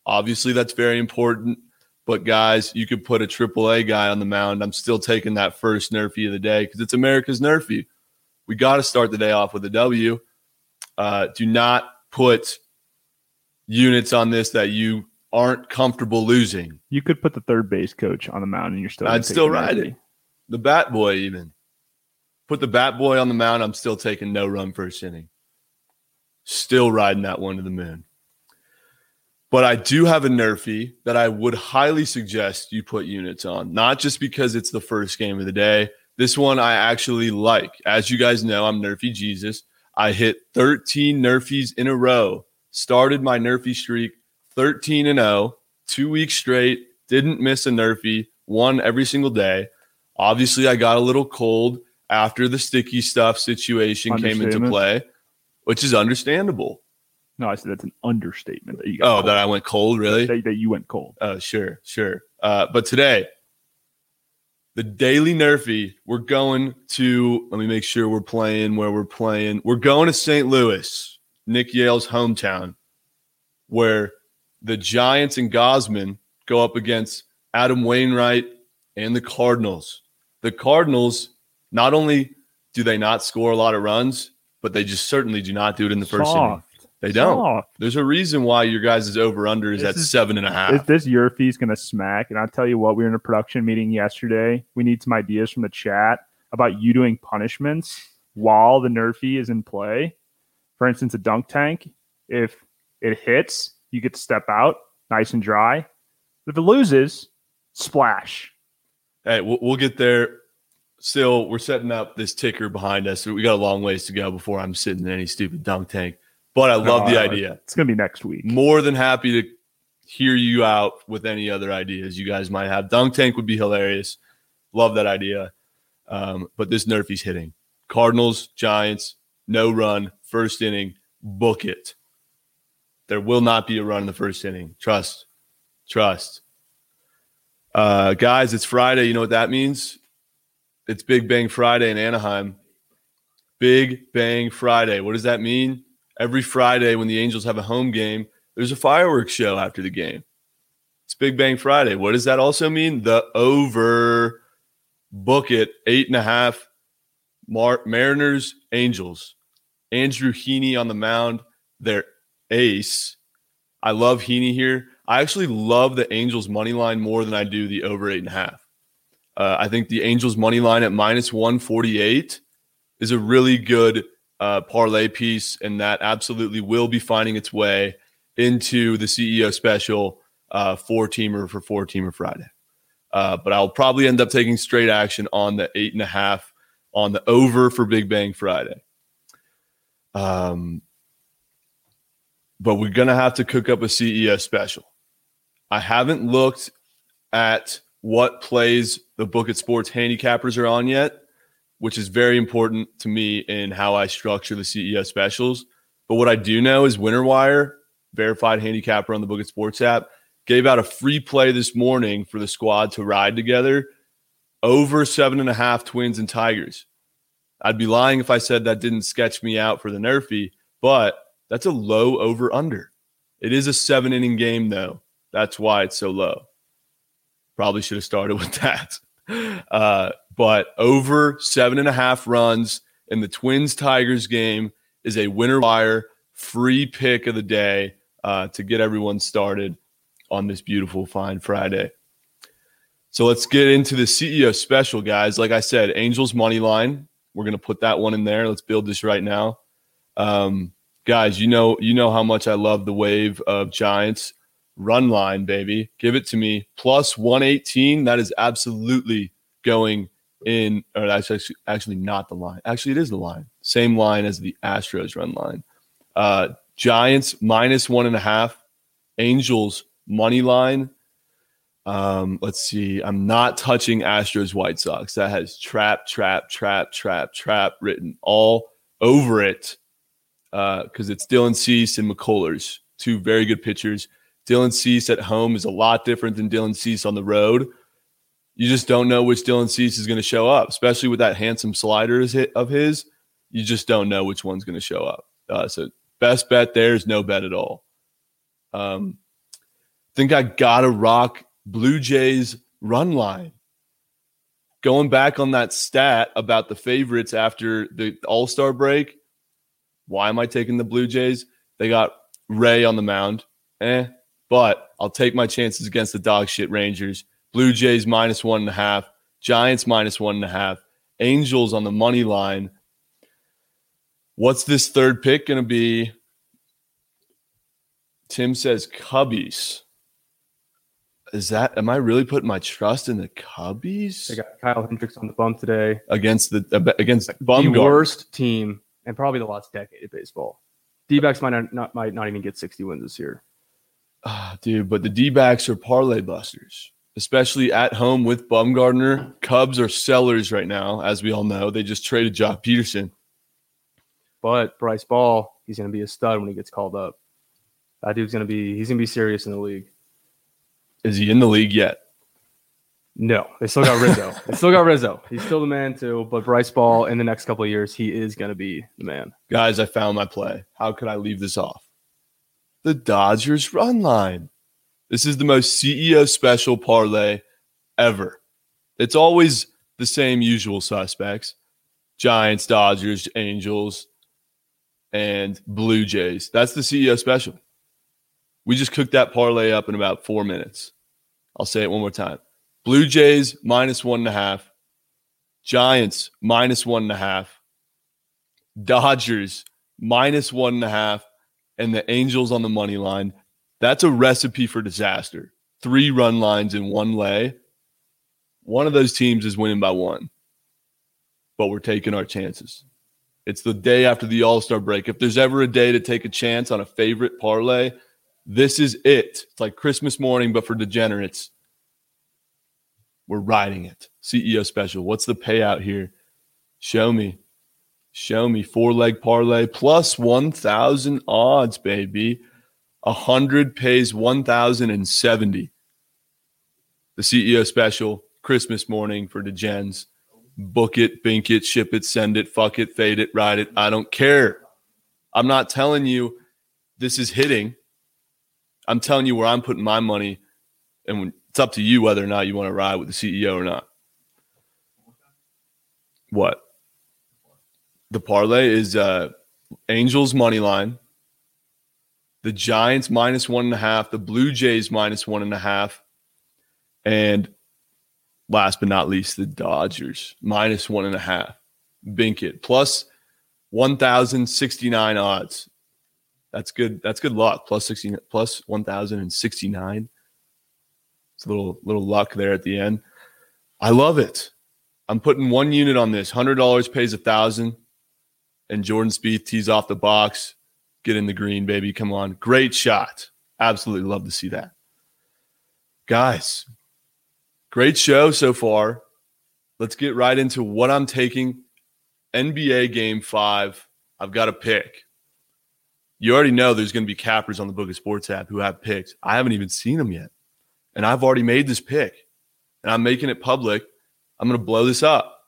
Obviously, that's very important. But guys, you could put a AAA guy on the mound. I'm still taking that first Nerfy of the day because it's America's Nerfy. We got to start the day off with a W. Uh, do not put units on this that you aren't comfortable losing. You could put the third base coach on the mound, and you're still. I'd still the ride it. the bat boy, even put the bat boy on the mound. I'm still taking no run first inning. Still riding that one to the moon. But I do have a Nerfy that I would highly suggest you put units on, not just because it's the first game of the day. This one I actually like. As you guys know, I'm Nerfy Jesus. I hit 13 Nerfies in a row, started my Nerfy streak 13 and 0, two weeks straight, didn't miss a Nerfy, won every single day. Obviously, I got a little cold after the sticky stuff situation came into play, which is understandable. No, I said that's an understatement that you got. Oh, cold. that I went cold, really? That, that you went cold. Oh, sure, sure. Uh, but today, the daily Nerfy, we're going to, let me make sure we're playing where we're playing. We're going to St. Louis, Nick Yale's hometown, where the Giants and Gausman go up against Adam Wainwright and the Cardinals. The Cardinals, not only do they not score a lot of runs, but they just certainly do not do it in the first Soft. inning. They don't. Soft. There's a reason why your guys' over under is this at is, seven and a half. This, this Yerfy's going to smack. And I'll tell you what, we were in a production meeting yesterday. We need some ideas from the chat about you doing punishments while the Nerfy is in play. For instance, a dunk tank. If it hits, you get to step out nice and dry. But If it loses, splash. Hey, we'll, we'll get there. Still, we're setting up this ticker behind us. So we got a long ways to go before I'm sitting in any stupid dunk tank. But I love the idea. It's going to be next week. More than happy to hear you out with any other ideas you guys might have. Dunk tank would be hilarious. Love that idea. Um, but this Nerfy's hitting. Cardinals, Giants, no run, first inning, book it. There will not be a run in the first inning. Trust. Trust. Uh, guys, it's Friday. You know what that means? It's Big Bang Friday in Anaheim. Big Bang Friday. What does that mean? Every Friday when the Angels have a home game, there's a fireworks show after the game. It's Big Bang Friday. What does that also mean? The over book it eight and a half. Mar- Mariners, Angels. Andrew Heaney on the mound. They're ace. I love Heaney here. I actually love the Angels money line more than I do the over eight and a half. Uh, I think the Angels money line at minus 148 is a really good uh, parlay piece, and that absolutely will be finding its way into the CEO special uh, four teamer for four teamer Friday. Uh, but I'll probably end up taking straight action on the eight and a half on the over for Big Bang Friday. Um, but we're going to have to cook up a CES special. I haven't looked at what plays the Book It Sports handicappers are on yet, which is very important to me in how I structure the CEO specials. But what I do know is Winner Wire, verified handicapper on the Book It Sports app, gave out a free play this morning for the squad to ride together over seven and a half twins and tigers. I'd be lying if I said that didn't sketch me out for the Nerfy, but that's a low over under. It is a seven inning game, though. That's why it's so low. Probably should have started with that. Uh, but over seven and a half runs in the Twins Tigers game is a winner wire free pick of the day uh, to get everyone started on this beautiful, fine Friday. So let's get into the CEO special, guys. Like I said, Angels money line. We're gonna put that one in there. Let's build this right now. Um, guys, you know, you know how much I love the wave of Giants run line, baby. Give it to me. Plus 118. That is absolutely going in, or that's actually, actually not the line. Actually, it is the line. Same line as the Astros run line. Uh, Giants minus one and a half. Angels money line. Um, let's see. I'm not touching Astros White Sox. That has trap, trap, trap, trap, trap written all over it because uh, it's Dylan Cease and McCullers, two very good pitchers. Dylan Cease at home is a lot different than Dylan Cease on the road. You just don't know which Dylan Cease is going to show up, especially with that handsome slider of his. You just don't know which one's going to show up. Uh, so best bet there is no bet at all. Um, think I gotta rock Blue Jays run line. Going back on that stat about the favorites after the All Star break, why am I taking the Blue Jays? They got Ray on the mound. Eh, but I'll take my chances against the dog shit Rangers. Blue Jays minus one and a half. Giants minus one and a half, Angels on the money line. What's this third pick going to be? Tim says Cubbies. Is that, am I really putting my trust in the Cubbies They got Kyle Hendricks on the bump today. against the, against the worst team and probably the last decade of baseball. D-backs might not, not might not even get 60 wins this year. Ah, dude, but the D backs are parlay busters, especially at home with Bumgarner. Cubs are sellers right now, as we all know. They just traded Joc Pederson. But Bryce Ball, he's going to be a stud when he gets called up. That dude's going to be he's going to be serious in the league. Is he in the league yet? No, they still got Rizzo. they still got Rizzo. He's still the man too. But Bryce Ball in the next couple of years, he is going to be the man. Guys, I found my play. How could I leave this off? The Dodgers run line. This is the most CEO special parlay ever. It's always the same usual suspects Giants, Dodgers, Angels, and Blue Jays. That's the CEO special. We just cooked that parlay up in about four minutes. I'll say it one more time Blue Jays minus one and a half, Giants minus one and a half, Dodgers minus one and a half, and the Angels on the money line. That's a recipe for disaster. Three run lines in one lay. One of those teams is winning by one, but we're taking our chances. It's the day after the All Star break. If there's ever a day to take a chance on a favorite parlay, this is it. It's like Christmas morning, but for degenerates. We're riding it. CEO special. What's the payout here? Show me. Show me four leg parlay plus 1,000 odds, baby. A 100 pays 1,070. The CEO special, Christmas morning for Degens. Book it, bink it, ship it, send it, fuck it, fade it, ride it. I don't care. I'm not telling you this is hitting. I'm telling you where I'm putting my money, and it's up to you whether or not you want to ride with the CEO or not. What? The parlay is uh Angels money line, the Giants minus one and a half, the Blue Jays minus one and a half, and last but not least, the Dodgers minus one and a half. Bink it plus 1,069 odds. That's good. That's good luck. Plus 16, plus 1,069. It's a little little luck there at the end. I love it. I'm putting one unit on this. Hundred dollars pays a thousand, and Jordan Spieth tees off the box. Get in the green, baby. Come on, great shot. Absolutely love to see that, guys. Great show so far. Let's get right into what I'm taking. NBA Game Five. I've got a pick. You already know there's going to be cappers on the Book It Sports app who have picks. I haven't even seen them yet, and I've already made this pick, and I'm making it public. I'm going to blow this up.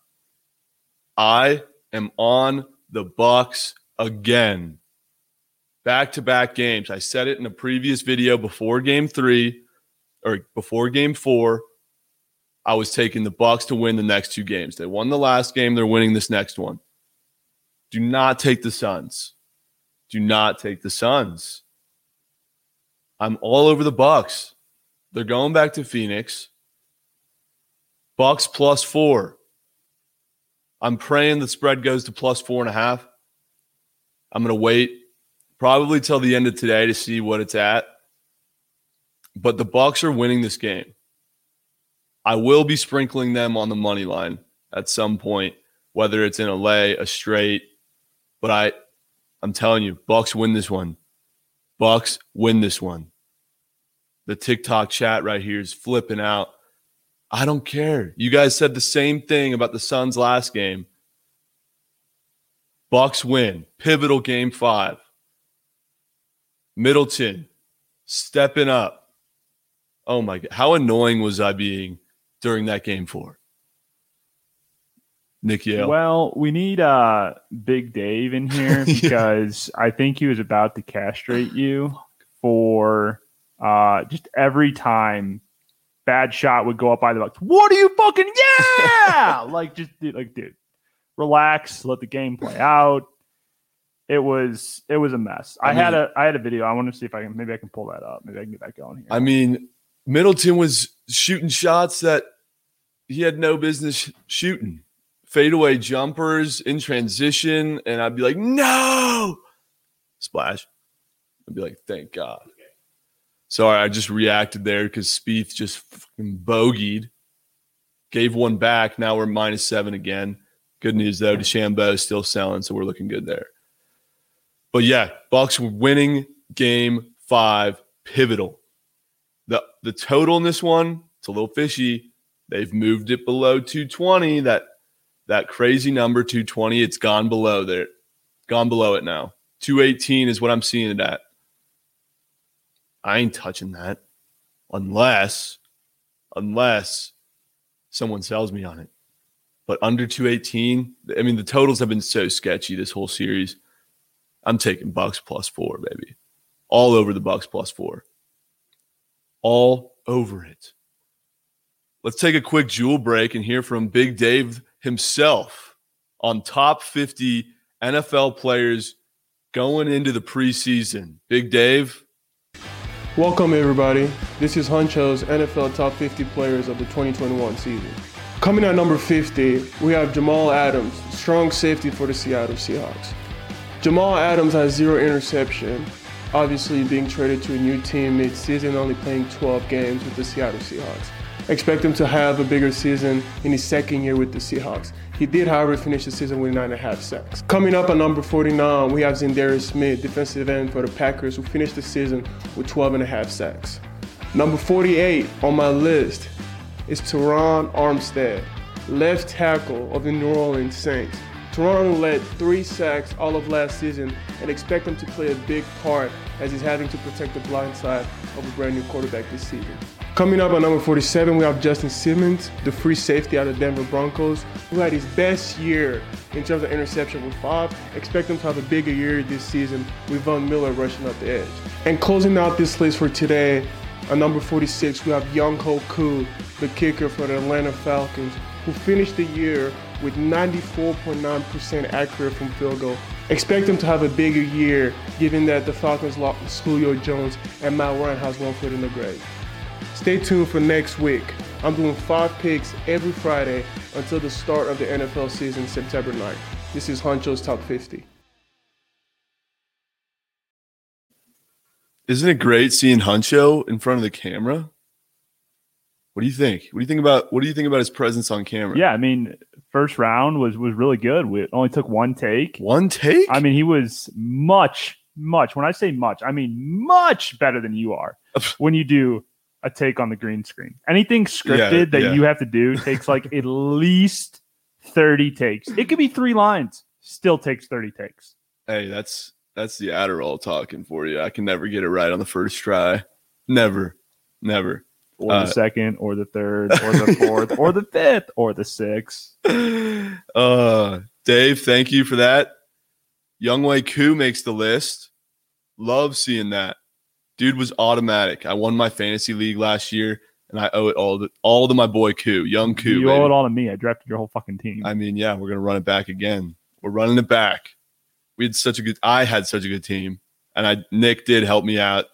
I am on the Bucks again. Back to back games. I said it in a previous video before game 3 or before game 4. I was taking the Bucks to win the next two games. They won the last game, they're winning this next one. Do not take the Suns. Do not take the Suns. I'm all over the Bucks. They're going back to Phoenix. Bucks plus four. I'm praying the spread goes to plus four and a half. I'm going to wait probably till the end of today to see what it's at. But the Bucks are winning this game. I will be sprinkling them on the money line at some point, whether it's in a lay, a straight. But I, I'm telling you, Bucks win this one. Bucks win this one. The TikTok chat right here is flipping out. I don't care. You guys said the same thing about the Suns last game. Bucks win. Pivotal game five. Middleton stepping up. Oh my god. How annoying was I being during that game four? Nick Yale. Well, we need uh Big Dave in here Yeah. because I think he was about to castrate you for uh just every time bad shot would go up by the box. What are you fucking yeah? like just dude, like dude, relax, let the game play out. It was it was a mess. I, I had a I had a video. I want to see if I can maybe I can pull that up. Maybe I can get that going here. I mean, Middleton was shooting shots that he had no business sh- shooting fadeaway jumpers in transition, and I'd be like, no, splash. I'd be like, thank God. Sorry, I just reacted there because Spieth just fucking bogeyed, gave one back. Now we're minus seven again. Good news though, DeChambeau is still selling, so we're looking good there. But yeah, Bucks winning game five, pivotal. The the total in this one, it's a little fishy. They've moved it below 220. That that crazy number 220, it's gone below there. Gone below it now. 218 is what I'm seeing it at. I ain't touching that unless unless someone sells me on it. But under 218, I mean the totals have been so sketchy this whole series. I'm taking Bucks plus 4, baby. All over the Bucks plus 4. All over it. Let's take a quick jewel break and hear from Big Dave himself on top 50 NFL players going into the preseason. Big Dave, Welcome, everybody. This is Huncho's NFL Top 50 Players of the 2021 season. Coming at number 50, we have Jamal Adams, strong safety for the Seattle Seahawks. Jamal Adams has zero interception, obviously being traded to a new team mid-season, only playing 12 games with the Seattle Seahawks. Expect him to have a bigger season in his second year with the Seahawks. He did, however, finish the season with nine and a half sacks. Coming up at number 49, we have Za'Darius Smith, defensive end for the Packers, who finished the season with 12 and a half sacks. Number 48 on my list is Terron Armstead, left tackle of the New Orleans Saints. Toronto led three sacks all of last season and expect him to play a big part as he's having to protect the blind side of a brand new quarterback this season. Coming up at number 47, we have Justin Simmons, the free safety out of Denver Broncos, who had his best year in terms of interception with five. Expect him to have a bigger year this season with Von Miller rushing up the edge. And closing out this list for today, at number 46, we have Younghoe Koo, the kicker for the Atlanta Falcons, who finished the year with 94.9% accurate from field goal. Expect him to have a bigger year, given that the Falcons lost Julio Jones and Matt Ryan has one foot in the grave. Stay tuned for next week. I'm doing five picks every Friday until the start of the NFL season, September 9th. This is Honcho's Top 50. isn't it great seeing Huncho in front of the camera? What do you think? What do you think about what do you think about his presence on camera? Yeah, I mean, first round was was really good. We only took one take. One take? I mean, he was much, much. When I say much, I mean much better than you are when you do a take on the green screen. Anything scripted Yeah, that yeah. you have to do takes like at least 30 takes. It could be three lines, still takes 30 takes. hey, that's that's the Adderall talking for you. I can never get it right on the first try. Never. Never. Or Uh, the second, or the third, or the fourth, or the fifth, or the sixth. uh Dave, thank you for that. Younghoe Koo makes the list. Love seeing that. Dude was automatic. I won my fantasy league last year, and I owe it all to all to my boy Koo, young Koo. you owe baby. it all to me. I drafted your whole fucking team. I mean, yeah, we're gonna run it back again. We're running it back. We had such a good. I had such a good team, and I Nick did help me out.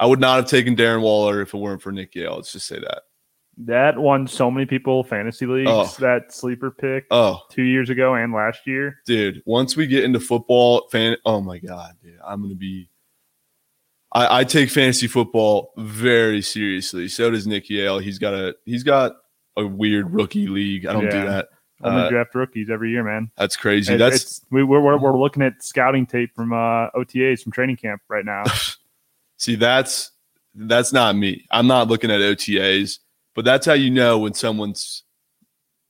I would not have taken Darren Waller if it weren't for Nick Yale. Let's just say that. that won so many people fantasy leagues. Oh. That sleeper pick Oh, two years ago and last year. dude, once we get into football, fan. Oh my god, dude, I'm gonna be. I, I take fantasy football very seriously. So does Nick Yale. He's got a he's got a weird rookie league. I don't do Yeah. that. Only Uh, draft rookies every year, man. That's crazy. It- That's we, we're, we're, we're looking at scouting tape from uh, OTAs from training camp right now. See, that's that's not me. I'm not looking at OTAs, but that's how you know when someone's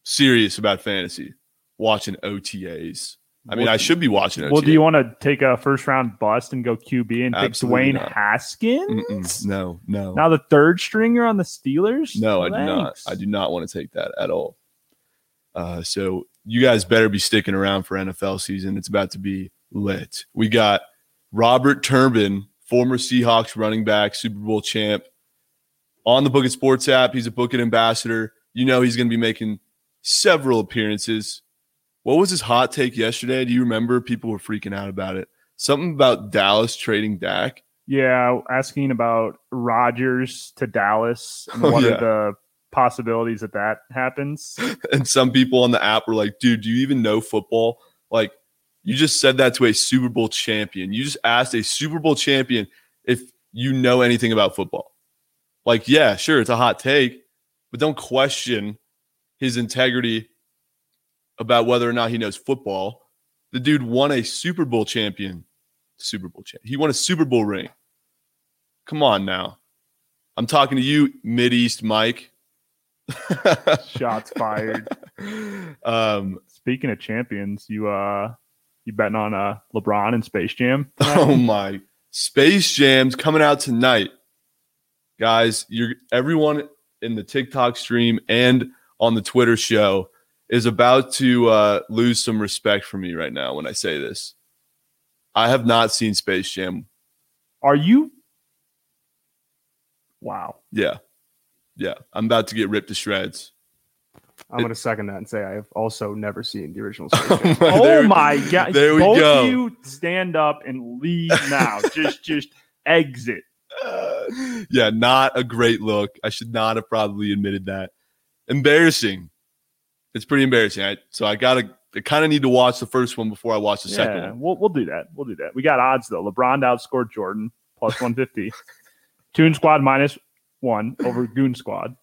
serious about fantasy. Watching OTAs. I mean, Well, I should be watching OTAs. Well, do you want to take a first round bust and go QB and pick Absolutely Dwayne not. Haskins? Mm-mm. No, no, Now the third stringer on the Steelers? no. I do not. I do not want to take that at all. Uh, so you guys better be sticking around for NFL season. It's about to be lit. We got Robert Turbin, former Seahawks running back, Super Bowl champ, on the Book It Sports app. He's a Book It ambassador. You know he's going to be making several appearances. What was his hot take yesterday? Do you remember? People were freaking out about it. Something about Dallas trading Dak. Yeah, asking about Rodgers to Dallas and Oh, what yeah. are the possibilities that that happens. and some people on the app were like, dude, do you even know football? Like, you just said that to a Super Bowl champion. You just asked a Super Bowl champion if you know anything about football. Like, yeah, sure, it's a hot take, but don't question his integrity about whether or not he knows football. The dude won a Super Bowl champion. Super Bowl champ. He won a Super Bowl ring. Come on now. I'm talking to you, Mid East Mike. Shots fired. um, Speaking of champions, you uh you betting on uh LeBron and Space Jam? oh my Space Jam's coming out tonight. Guys, you're everyone in the TikTok stream and on the Twitter show is about to uh, lose some respect for me right now when I say this. I have not seen Space Jam. Are you? Wow. Yeah. Yeah. I'm about to get ripped to shreds. I'm going to second that and say I have also never seen the original. Space Jam. Oh There- my god! there we Both go. of you stand up and leave now. just just exit. Uh, yeah, not a great look. I should not have probably admitted that. Embarrassing. It's pretty embarrassing. I, so I gotta. I kind of need to watch the first one before I watch the second Yeah, one. we'll we'll do that. We'll do that. We got odds though. LeBron outscored Jordan plus one fifty. Toon Squad minus one over Goon Squad.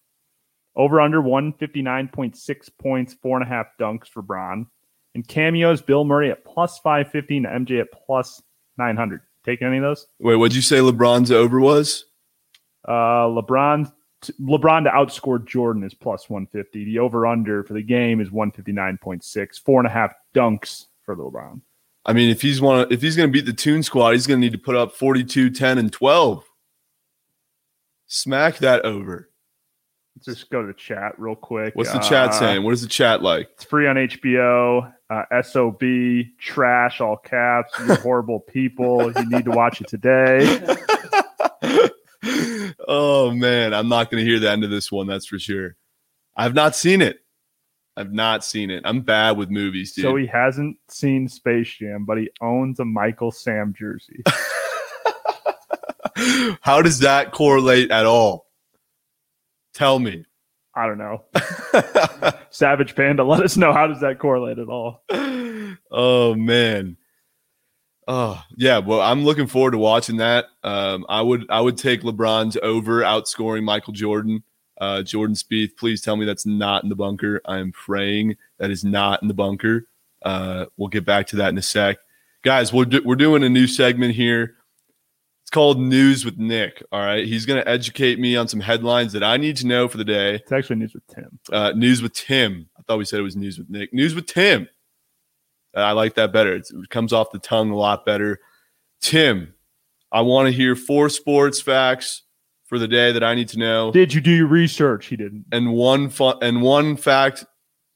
Over under one fifty nine point six points, four and a half dunks for Bron. And cameos, Bill Murray at plus five fifty and MJ at plus nine hundred. Taking any of those? Wait, what'd you say? LeBron's over was? Uh, LeBron LeBron to outscore Jordan is plus 150. The over under for the game is 159.6. Four and a half dunks for LeBron. I mean, if he's want if he's gonna beat the Toon Squad, he's gonna need to put up 42, 10, and 12. Smack that over. Just go to the chat real quick. What's the chat Uh, saying? What is the chat like? It's free on HBO. Uh, SOB, trash, all caps. You horrible people. You need to watch it today. oh man, I'm not going to hear the end of this one. That's for sure. I've not seen it. I've not seen it. I'm bad with movies, dude. So he hasn't seen Space Jam, but he owns a Michael Sam jersey. How does that correlate at all? Tell me. I don't know. Savage Panda, let us know. How does that correlate at all? oh man. Oh yeah, well, I'm looking forward to watching that. Um, I would I would take LeBron's over outscoring Michael Jordan. Uh, Jordan Spieth, please tell me that's not in the bunker. I am praying that is not in the bunker. Uh, we'll get back to that in a sec, guys. We're do- we're doing a new segment here. It's called News with Nick. All right, he's going to educate me on some headlines that I need to know for the day. It's actually news with Tim. Uh, news with Tim. I thought we said it was news with Nick. News with Tim. Uh, I like that better. It's, it comes off the tongue a lot better. Tim, I want to hear four sports facts for the day that I need to know, Did you do your research? He didn't. and one fun and one fact,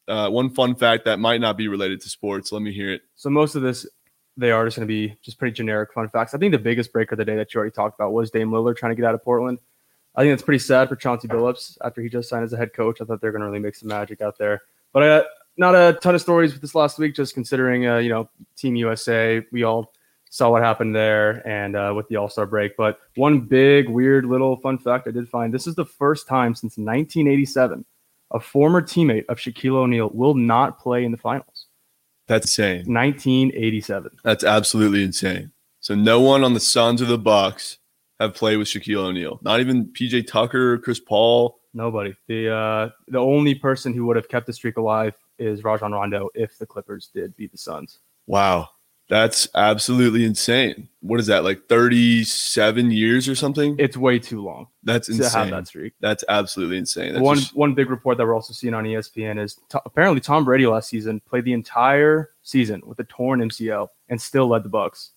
uh, one fun fact that might not be related to sports. Let me hear it. So most of this, they are just going to be just pretty generic fun facts. I think the biggest breaker of the day that you already talked about was Dame Lillard trying to get out of Portland. I think that's pretty sad for Chauncey Billups after he just signed as a head coach. I thought they're going to really make some magic out there. But uh, not a ton of stories with this last week, just considering, uh, you know, Team USA. We all saw what happened there and uh, with the All Star break. But one big, weird little fun fact I did find this is the first time since 1987 a former teammate of Shaquille O'Neal will not play in the finals. That's insane. 1987. That's absolutely insane. So no one on the Suns or the Bucks have played with Shaquille O'Neal. Not even PJ Tucker, Chris Paul. Nobody. The uh, the only person who would have kept the streak alive is Rajon Rondo if the Clippers did beat the Suns. Wow. That's absolutely insane. What is that, like 37 years or something? It's way too long That's insane to have that streak. That's absolutely insane. That's one just- one big report that we're also seeing on ESPN is t- apparently Tom Brady last season played the entire season with a torn MCL and still led the Bucs.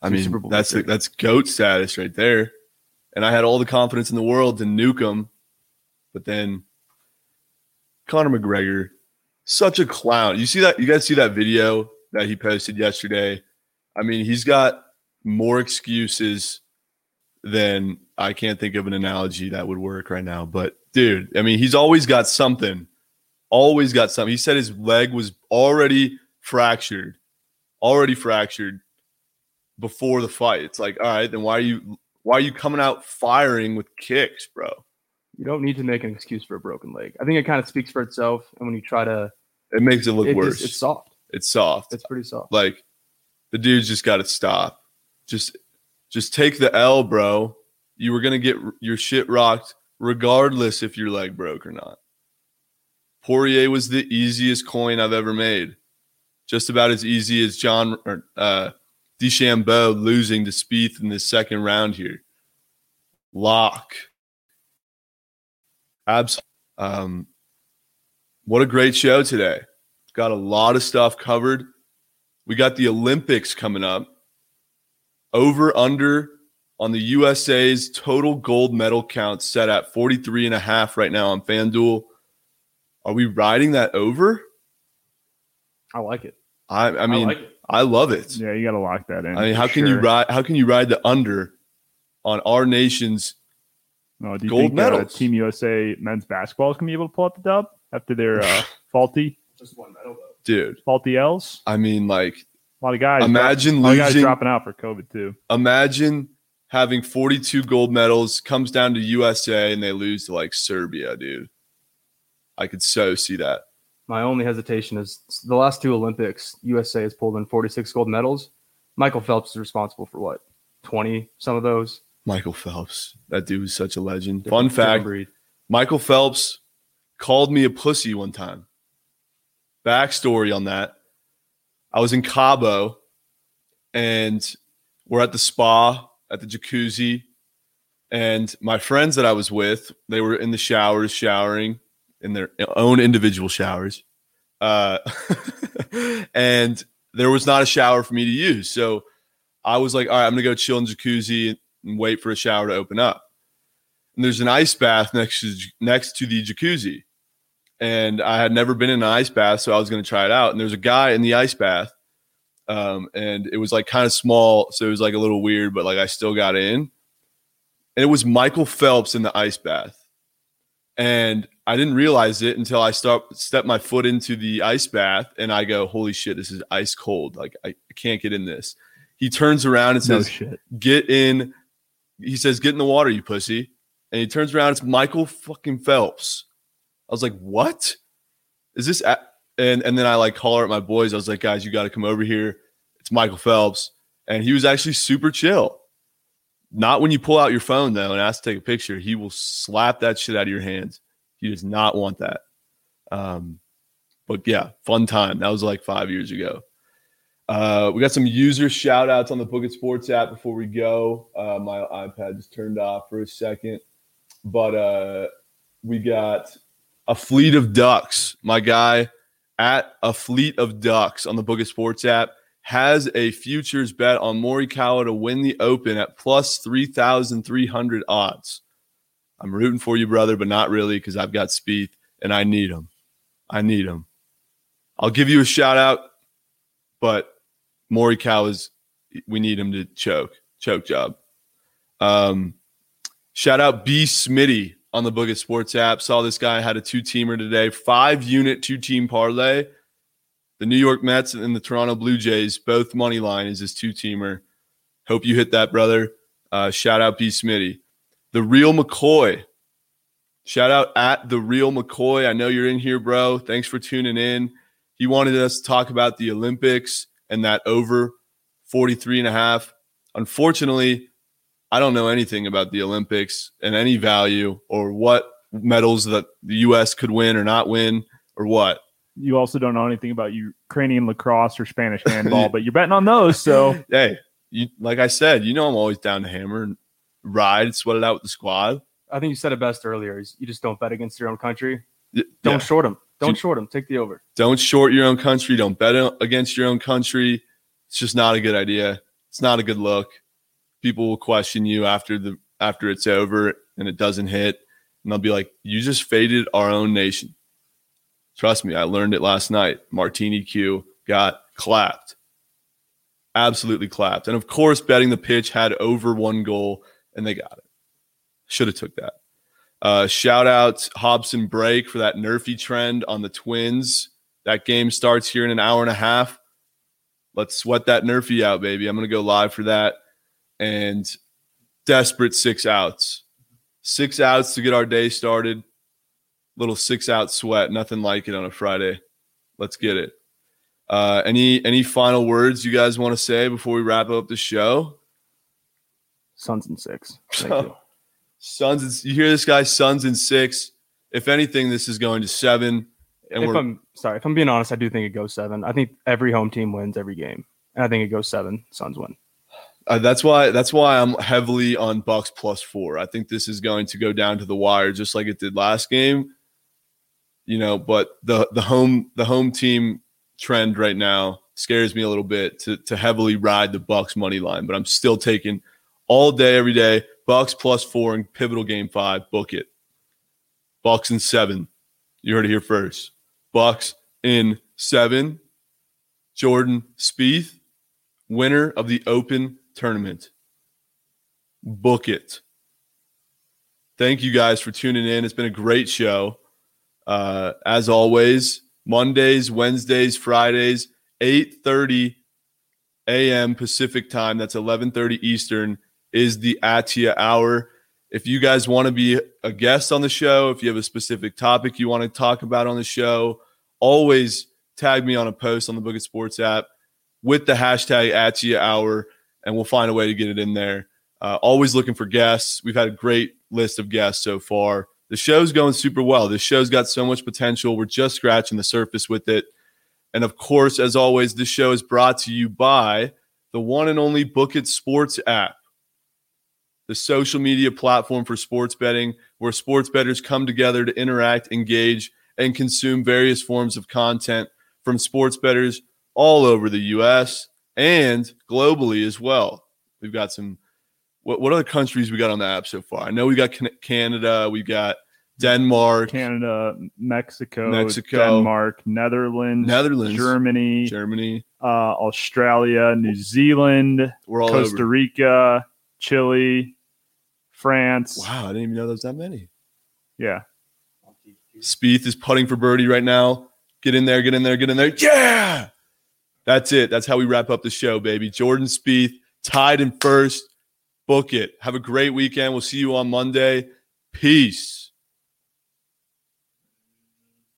I mean, Super Bowl that's victory. that's goat status right there. And I had all the confidence in the world to nuke him, but then Conor McGregor, such a clown. You see that? You guys see that video that he posted yesterday? I mean, he's got more excuses than I can't think of an analogy that would work right now. But dude, I mean, he's always got something. Always got something. He said his leg was already fractured, already fractured before the fight. It's like, all right, then why are you why are you coming out firing with kicks, bro? You don't need to make an excuse for a broken leg. I think it kind of speaks for itself. And when you try to, It makes it look it just- worse. it's soft. It's soft. It's pretty soft. like the dude's just got to stop. Just just take the L, bro. You were gonna get your shit rocked regardless if your leg broke or not. Poirier was the easiest coin I've ever made. Just about as easy as John or uh, DeChambeau losing to Spieth in the second round here. Lock. Abs. Um, what a great show today. Got a lot of stuff covered. We got the Olympics coming up. Over under on the USA's total gold medal count set at 43 and a half right now on FanDuel. Are we riding that over? I like it. I, I mean, I, like it. love it. Yeah, you got to lock that in. I mean, how can you ride? How can you ride the under on our nation's No, do you gold think medals? Uh, Team USA men's basketball is going to be able to pull out the dub after their uh, faulty Just one medal though. dude? faulty L's? I mean, like, A lot of guys. Imagine a lot of guys dropping out for COVID too. imagine having 42 gold medals, comes down to USA, and they lose to like Serbia, dude. I could so see that. My only hesitation is the last two Olympics, USA has pulled in 46 gold medals. Michael Phelps is responsible for what? 20 some of those. Michael Phelps, that dude was such a legend. Different- Fun different fact breed. Michael Phelps called me a pussy one time. Backstory on that. I was in Cabo and we're at the spa at the jacuzzi. And my friends that I was with, they were in the showers, showering in their own individual showers. Uh, and there was not a shower for me to use. So I was like, all right, I'm going to go chill in the jacuzzi and wait for a shower to open up and there's an ice bath next to next to the jacuzzi. And I had never been in an ice bath, so I was going to try it out. And there's a guy in the ice bath, um, and it was like kind of small, so it was like a little weird, but like I still got in. And it was Michael Phelps in the ice bath, and I didn't realize it until I start stepped my foot into the ice bath, and I go, "Holy shit, this is ice cold! Like I, I can't get in this." He turns around and No says, shit. get in. He says, get in the water, you pussy. And he turns around. It's Michael fucking Phelps. I was like, what? Is this? A-? And and then I like holler at my boys. I was like, guys, you got to come over here. It's Michael Phelps. And he was actually super chill. Not when you pull out your phone though and ask to take a picture. He will slap that shit out of your hands. He does not want that. Um, but yeah, fun time. That was like five years ago. Uh, we got some user shout outs on the Book It Sports app before we go. Uh, my iPad just turned off for a second. But uh, we got a fleet of ducks. My guy at a fleet of ducks on the Book It Sports app has a futures bet on Morikawa to win the Open at plus 3,300 odds. I'm rooting for you, brother, but not really because I've got Spieth and I need him. I need him. I'll give you a shout out, but Morikawa is we need him to choke. Choke job. Um, shout out B Smitty on the Book Sports app. Saw this guy had a two teamer today, five unit two team parlay. The New York Mets and the Toronto Blue Jays, both money line is his two teamer. Hope you hit that, brother. Uh, shout out B Smitty. The real McCoy. Shout out at the real McCoy. I know you're in here, bro. Thanks for tuning in. He wanted us to talk about the Olympics and that over 43 and a half. Unfortunately, I don't know anything about the Olympics and any value or what medals that the U.S. could win or not win or what. You also don't know anything about Ukrainian lacrosse or Spanish handball, but you're betting on those. So Hey, you like I said, you know I'm always down to hammer and ride, sweat it out with the squad. I think you said it best earlier. is You just don't bet against your own country. Don't yeah. short them. Don't You- short them. Take the over. Don't short your own country. Don't bet against your own country. It's just not a good idea. It's not a good look. People will question you after the after it's over and it doesn't hit, and they'll be like, "You just faded our own nation." Trust me, I learned it last night. Martini Q got clapped, absolutely clapped, and of course, betting the pitch had over one goal, and they got it. Should have took that. Uh, shout out Hobson Break for that nerfy trend on the Twins. That game starts here in an hour and a half. Let's sweat that nerfy out, baby. I'm to go live for that. And desperate six outs. Six outs to get our day started. Little six out sweat. Nothing like it on a Friday. Let's get it. Uh, any any final words you guys want to say before we wrap up the show? Suns and six. Thank you. Suns, and, you hear this guy? Suns and six. If anything, this is going to seven. And if we're I'm sorry, if I'm being honest, I do think it goes seven. I think every home team wins every game, and I think it goes seven. Suns win. Uh, that's why that's why I'm heavily on Bucks plus four. I think this is going to go down to the wire, just like it did last game. You know, but the the home the home team trend right now scares me a little bit to to heavily ride the Bucks money line. But I'm still taking all day, every day, Bucks plus four in pivotal game five. Book it. Bucks in seven. You heard it here first. Bucks in seven. Jordan Spieth, winner of the Open tournament. Book it. Thank you guys for tuning in. It's been a great show. Uh, as always, Mondays, Wednesdays, Fridays, 8:30 a.m. Pacific time. That's 11:30 Eastern is the Atia hour. If you guys want to be a guest on the show, if you have a specific topic you want to talk about on the show, always tag me on a post on the Book It Sports app with the hashtag Atia hour and we'll find a way to get it in there. Uh, always looking for guests. We've had a great list of guests so far. The show's going super well. This show's got so much potential. We're just scratching the surface with it. And of course, as always, this show is brought to you by the one and only Book It Sports app, the social media platform for sports betting, where sports bettors come together to interact, engage, and consume various forms of content from sports bettors all over the US and globally as well. We've got some. What, what other countries we got on the app so far? I know we got Canada, we've got Denmark, Canada, Mexico, Mexico, Denmark, Netherlands, Netherlands, Germany, Germany. uh, Australia, New Zealand, We're all Costa over. Rica, Chile, France. Wow, I didn't even know there was that many. Yeah. Spieth is putting for birdie right now. Get in there, get in there, get in there. Yeah. That's it. That's how we wrap up the show, baby. Jordan Spieth tied in first. Book it. Have a great weekend. We'll see you on Monday. Peace.